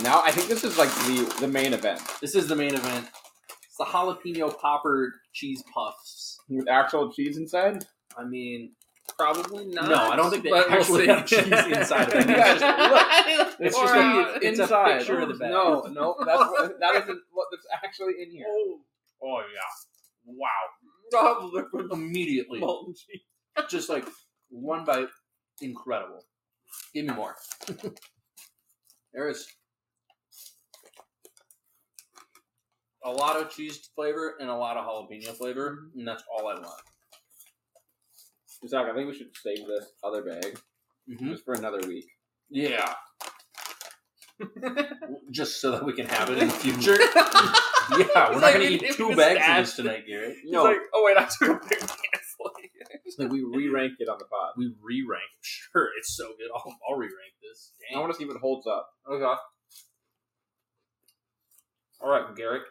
Speaker 1: Now I think this is like the the main event
Speaker 3: This is the main event. It's the jalapeno popper cheese puffs.
Speaker 1: with actual cheese inside.
Speaker 3: I mean,
Speaker 2: Probably not.
Speaker 3: No, I don't think they
Speaker 2: but we'll
Speaker 3: actually have cheese inside of it.
Speaker 1: Guys,
Speaker 2: look,
Speaker 3: It's
Speaker 1: Or,
Speaker 3: just
Speaker 1: uh,
Speaker 3: a, it's
Speaker 1: inside.
Speaker 3: a picture of the bag.
Speaker 1: No, no, that's what, that isn't what that's actually in here.
Speaker 2: Oh,
Speaker 3: Oh yeah. Wow.
Speaker 2: Rob liquid
Speaker 3: Immediately,
Speaker 2: molten cheese.
Speaker 3: just like one bite, incredible. Give me more. there is a lot of cheese flavor and a lot of jalapeno flavor, and that's all I want.
Speaker 1: Zack, I think we should save this other bag
Speaker 3: Mm-hmm.
Speaker 1: just for another week.
Speaker 3: Yeah. Just so that we can have it in the future.
Speaker 2: yeah,
Speaker 3: yeah, we're
Speaker 2: It's
Speaker 3: not
Speaker 2: like
Speaker 3: gonna
Speaker 2: we
Speaker 3: eat
Speaker 2: did
Speaker 3: two
Speaker 2: with
Speaker 3: bags of
Speaker 2: stash.
Speaker 3: this tonight, Garrett.
Speaker 2: No. like, oh wait, I took a big handful.
Speaker 1: It's like we re-ranked it on the pod.
Speaker 3: We re-rank. Sure, it's so good. I'll, I'll re-rank this.
Speaker 1: I want to see if it holds up.
Speaker 3: Okay. All right, Garrick.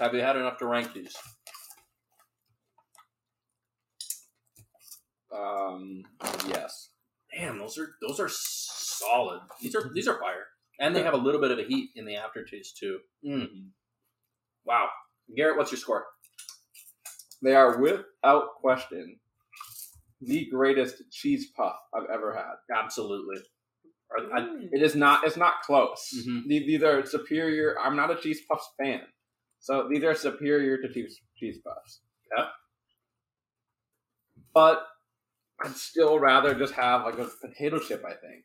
Speaker 3: Have you had enough to rank these?
Speaker 1: Um, yes.
Speaker 3: Damn, those are those are solid. These are these are fire, and they have a little bit of a heat in the aftertaste too. Mm. Wow, Garrett, what's your score?
Speaker 1: They are without question the greatest cheese puff I've ever had.
Speaker 3: Absolutely. I-
Speaker 1: It is not. It's not close.
Speaker 3: Mhm.
Speaker 1: These are superior. I'm not a cheese puffs fan, so these are superior to cheese cheese puffs.
Speaker 3: Yeah.
Speaker 1: But I'd still rather just have like a potato chip. I think.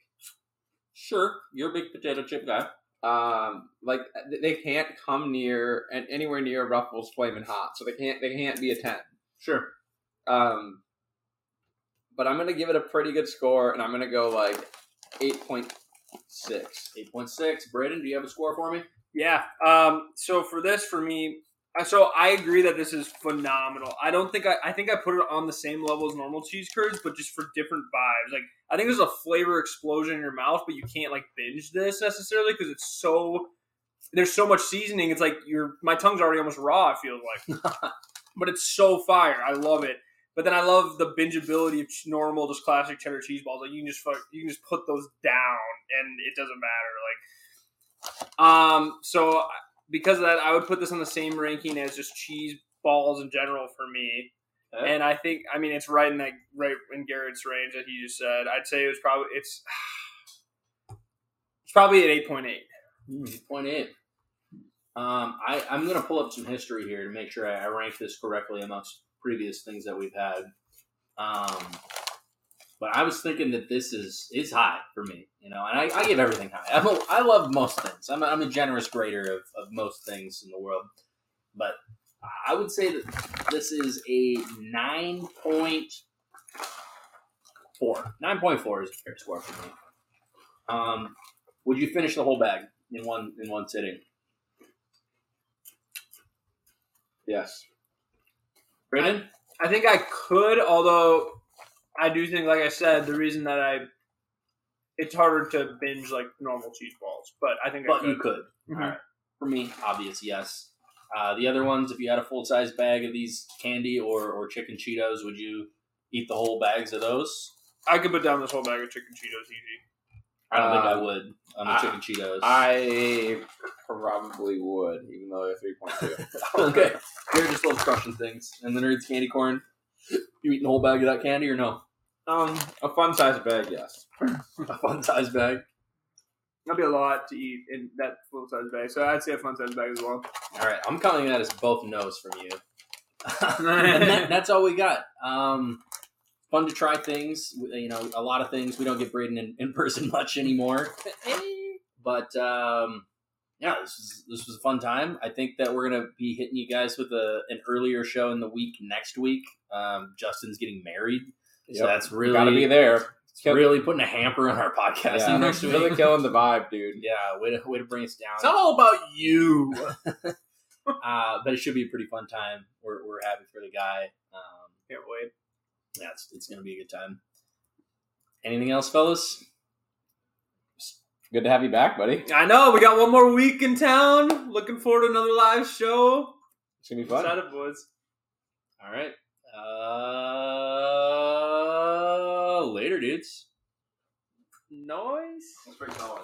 Speaker 3: sure, you're a big potato chip guy.
Speaker 1: um, like they can't come near and anywhere near Ruffles Flaming Hot, so they can't they can't be a ten.
Speaker 3: Sure.
Speaker 1: Um, but I'm gonna give it a pretty good score, and I'm gonna go like eight point six.
Speaker 3: Eight point six. Braydon, do you have a score for me?
Speaker 2: Yeah. Um, so for this, for me, so I agree that this is phenomenal. I don't think I, I think I put it on the same level as normal cheese curds, but just for different vibes. Like I think there's a flavor explosion in your mouth, but you can't like binge this necessarily because it's so there's so much seasoning. It's like your my tongue's already almost raw. It feels like, but it's so fire. I love it. But then I love the bingeability of normal, just classic cheddar cheese balls. Like you can just fuck, you can just put those down, and it doesn't matter. Like, um, so because of that, I would put this on the same ranking as just cheese balls in general for me. And I think, I mean, it's right in that right in Garrett's range that he just said. I'd say it was probably it's it's probably at eight point eight.
Speaker 3: Eight point eight. Um, I, I'm going to pull up some history here to make sure I, I rank this correctly amongst previous things that we've had. Um, but I was thinking that this is is high for me, you know, and I, I give everything high. I'm a, I love most things. I'm a, I'm a generous grader of, of most things in the world, but I would say that this is a nine point four. Nine point four is a fair score for me. Um, would you finish the whole bag in one in one sitting?
Speaker 1: Yes.
Speaker 3: Brandon?
Speaker 2: I think I could, although I do think, like I said, the reason that I it's harder to binge like normal cheese balls, but I think I
Speaker 3: But
Speaker 2: could.
Speaker 3: you could.
Speaker 2: Mhm.
Speaker 3: All right. For me, obvious, yes. Uh, the other ones, if you had a full size bag of these candy or, or chicken Cheetos, would you eat the whole bags of those?
Speaker 2: I could put down this whole bag of chicken Cheetos easy.
Speaker 3: I don't think I
Speaker 1: Um,
Speaker 3: would on the
Speaker 1: I-
Speaker 3: chicken Cheetos.
Speaker 1: I probably would, even though they're three point two.
Speaker 3: okay. Jared just loves crushing things. And the nerds candy corn. You eating the whole bag of that candy or no?
Speaker 1: Um, a fun sized bag, yes.
Speaker 3: A fun size bag.
Speaker 2: That'd be a lot to eat in that full size bag. So I'd say a fun size bag as well.
Speaker 3: All right, I'm counting that as both no's from you. and that, that's all we got. Um, fun to try things. You know, a lot of things. We don't get Braydon in, in person much anymore. but um, yeah, this was this was a fun time. I think that we're gonna be hitting you guys with a, an earlier show in the week next week. Um, Justin's getting married, so
Speaker 1: Yep.
Speaker 3: that's really
Speaker 1: Gotta be there.
Speaker 3: it's really putting a hamper on our podcast
Speaker 1: Yeah,
Speaker 3: next week.
Speaker 1: really killing the vibe, dude.
Speaker 3: Yeah, way to way to bring us down.
Speaker 2: It's not all about you.
Speaker 3: uh, but it should be a pretty fun time. We're, we're happy for the guy. Um,
Speaker 2: Can't wait.
Speaker 3: yeah, it's, it's going to be a good time. Anything else, fellas?
Speaker 1: Good to have you back, buddy.
Speaker 2: I know we got one more week in town. Looking forward to another live show.
Speaker 1: It's gonna be fun.
Speaker 2: Excited, boys.
Speaker 3: All right. Uh, later, dudes.
Speaker 2: Noise.
Speaker 1: Let's break going.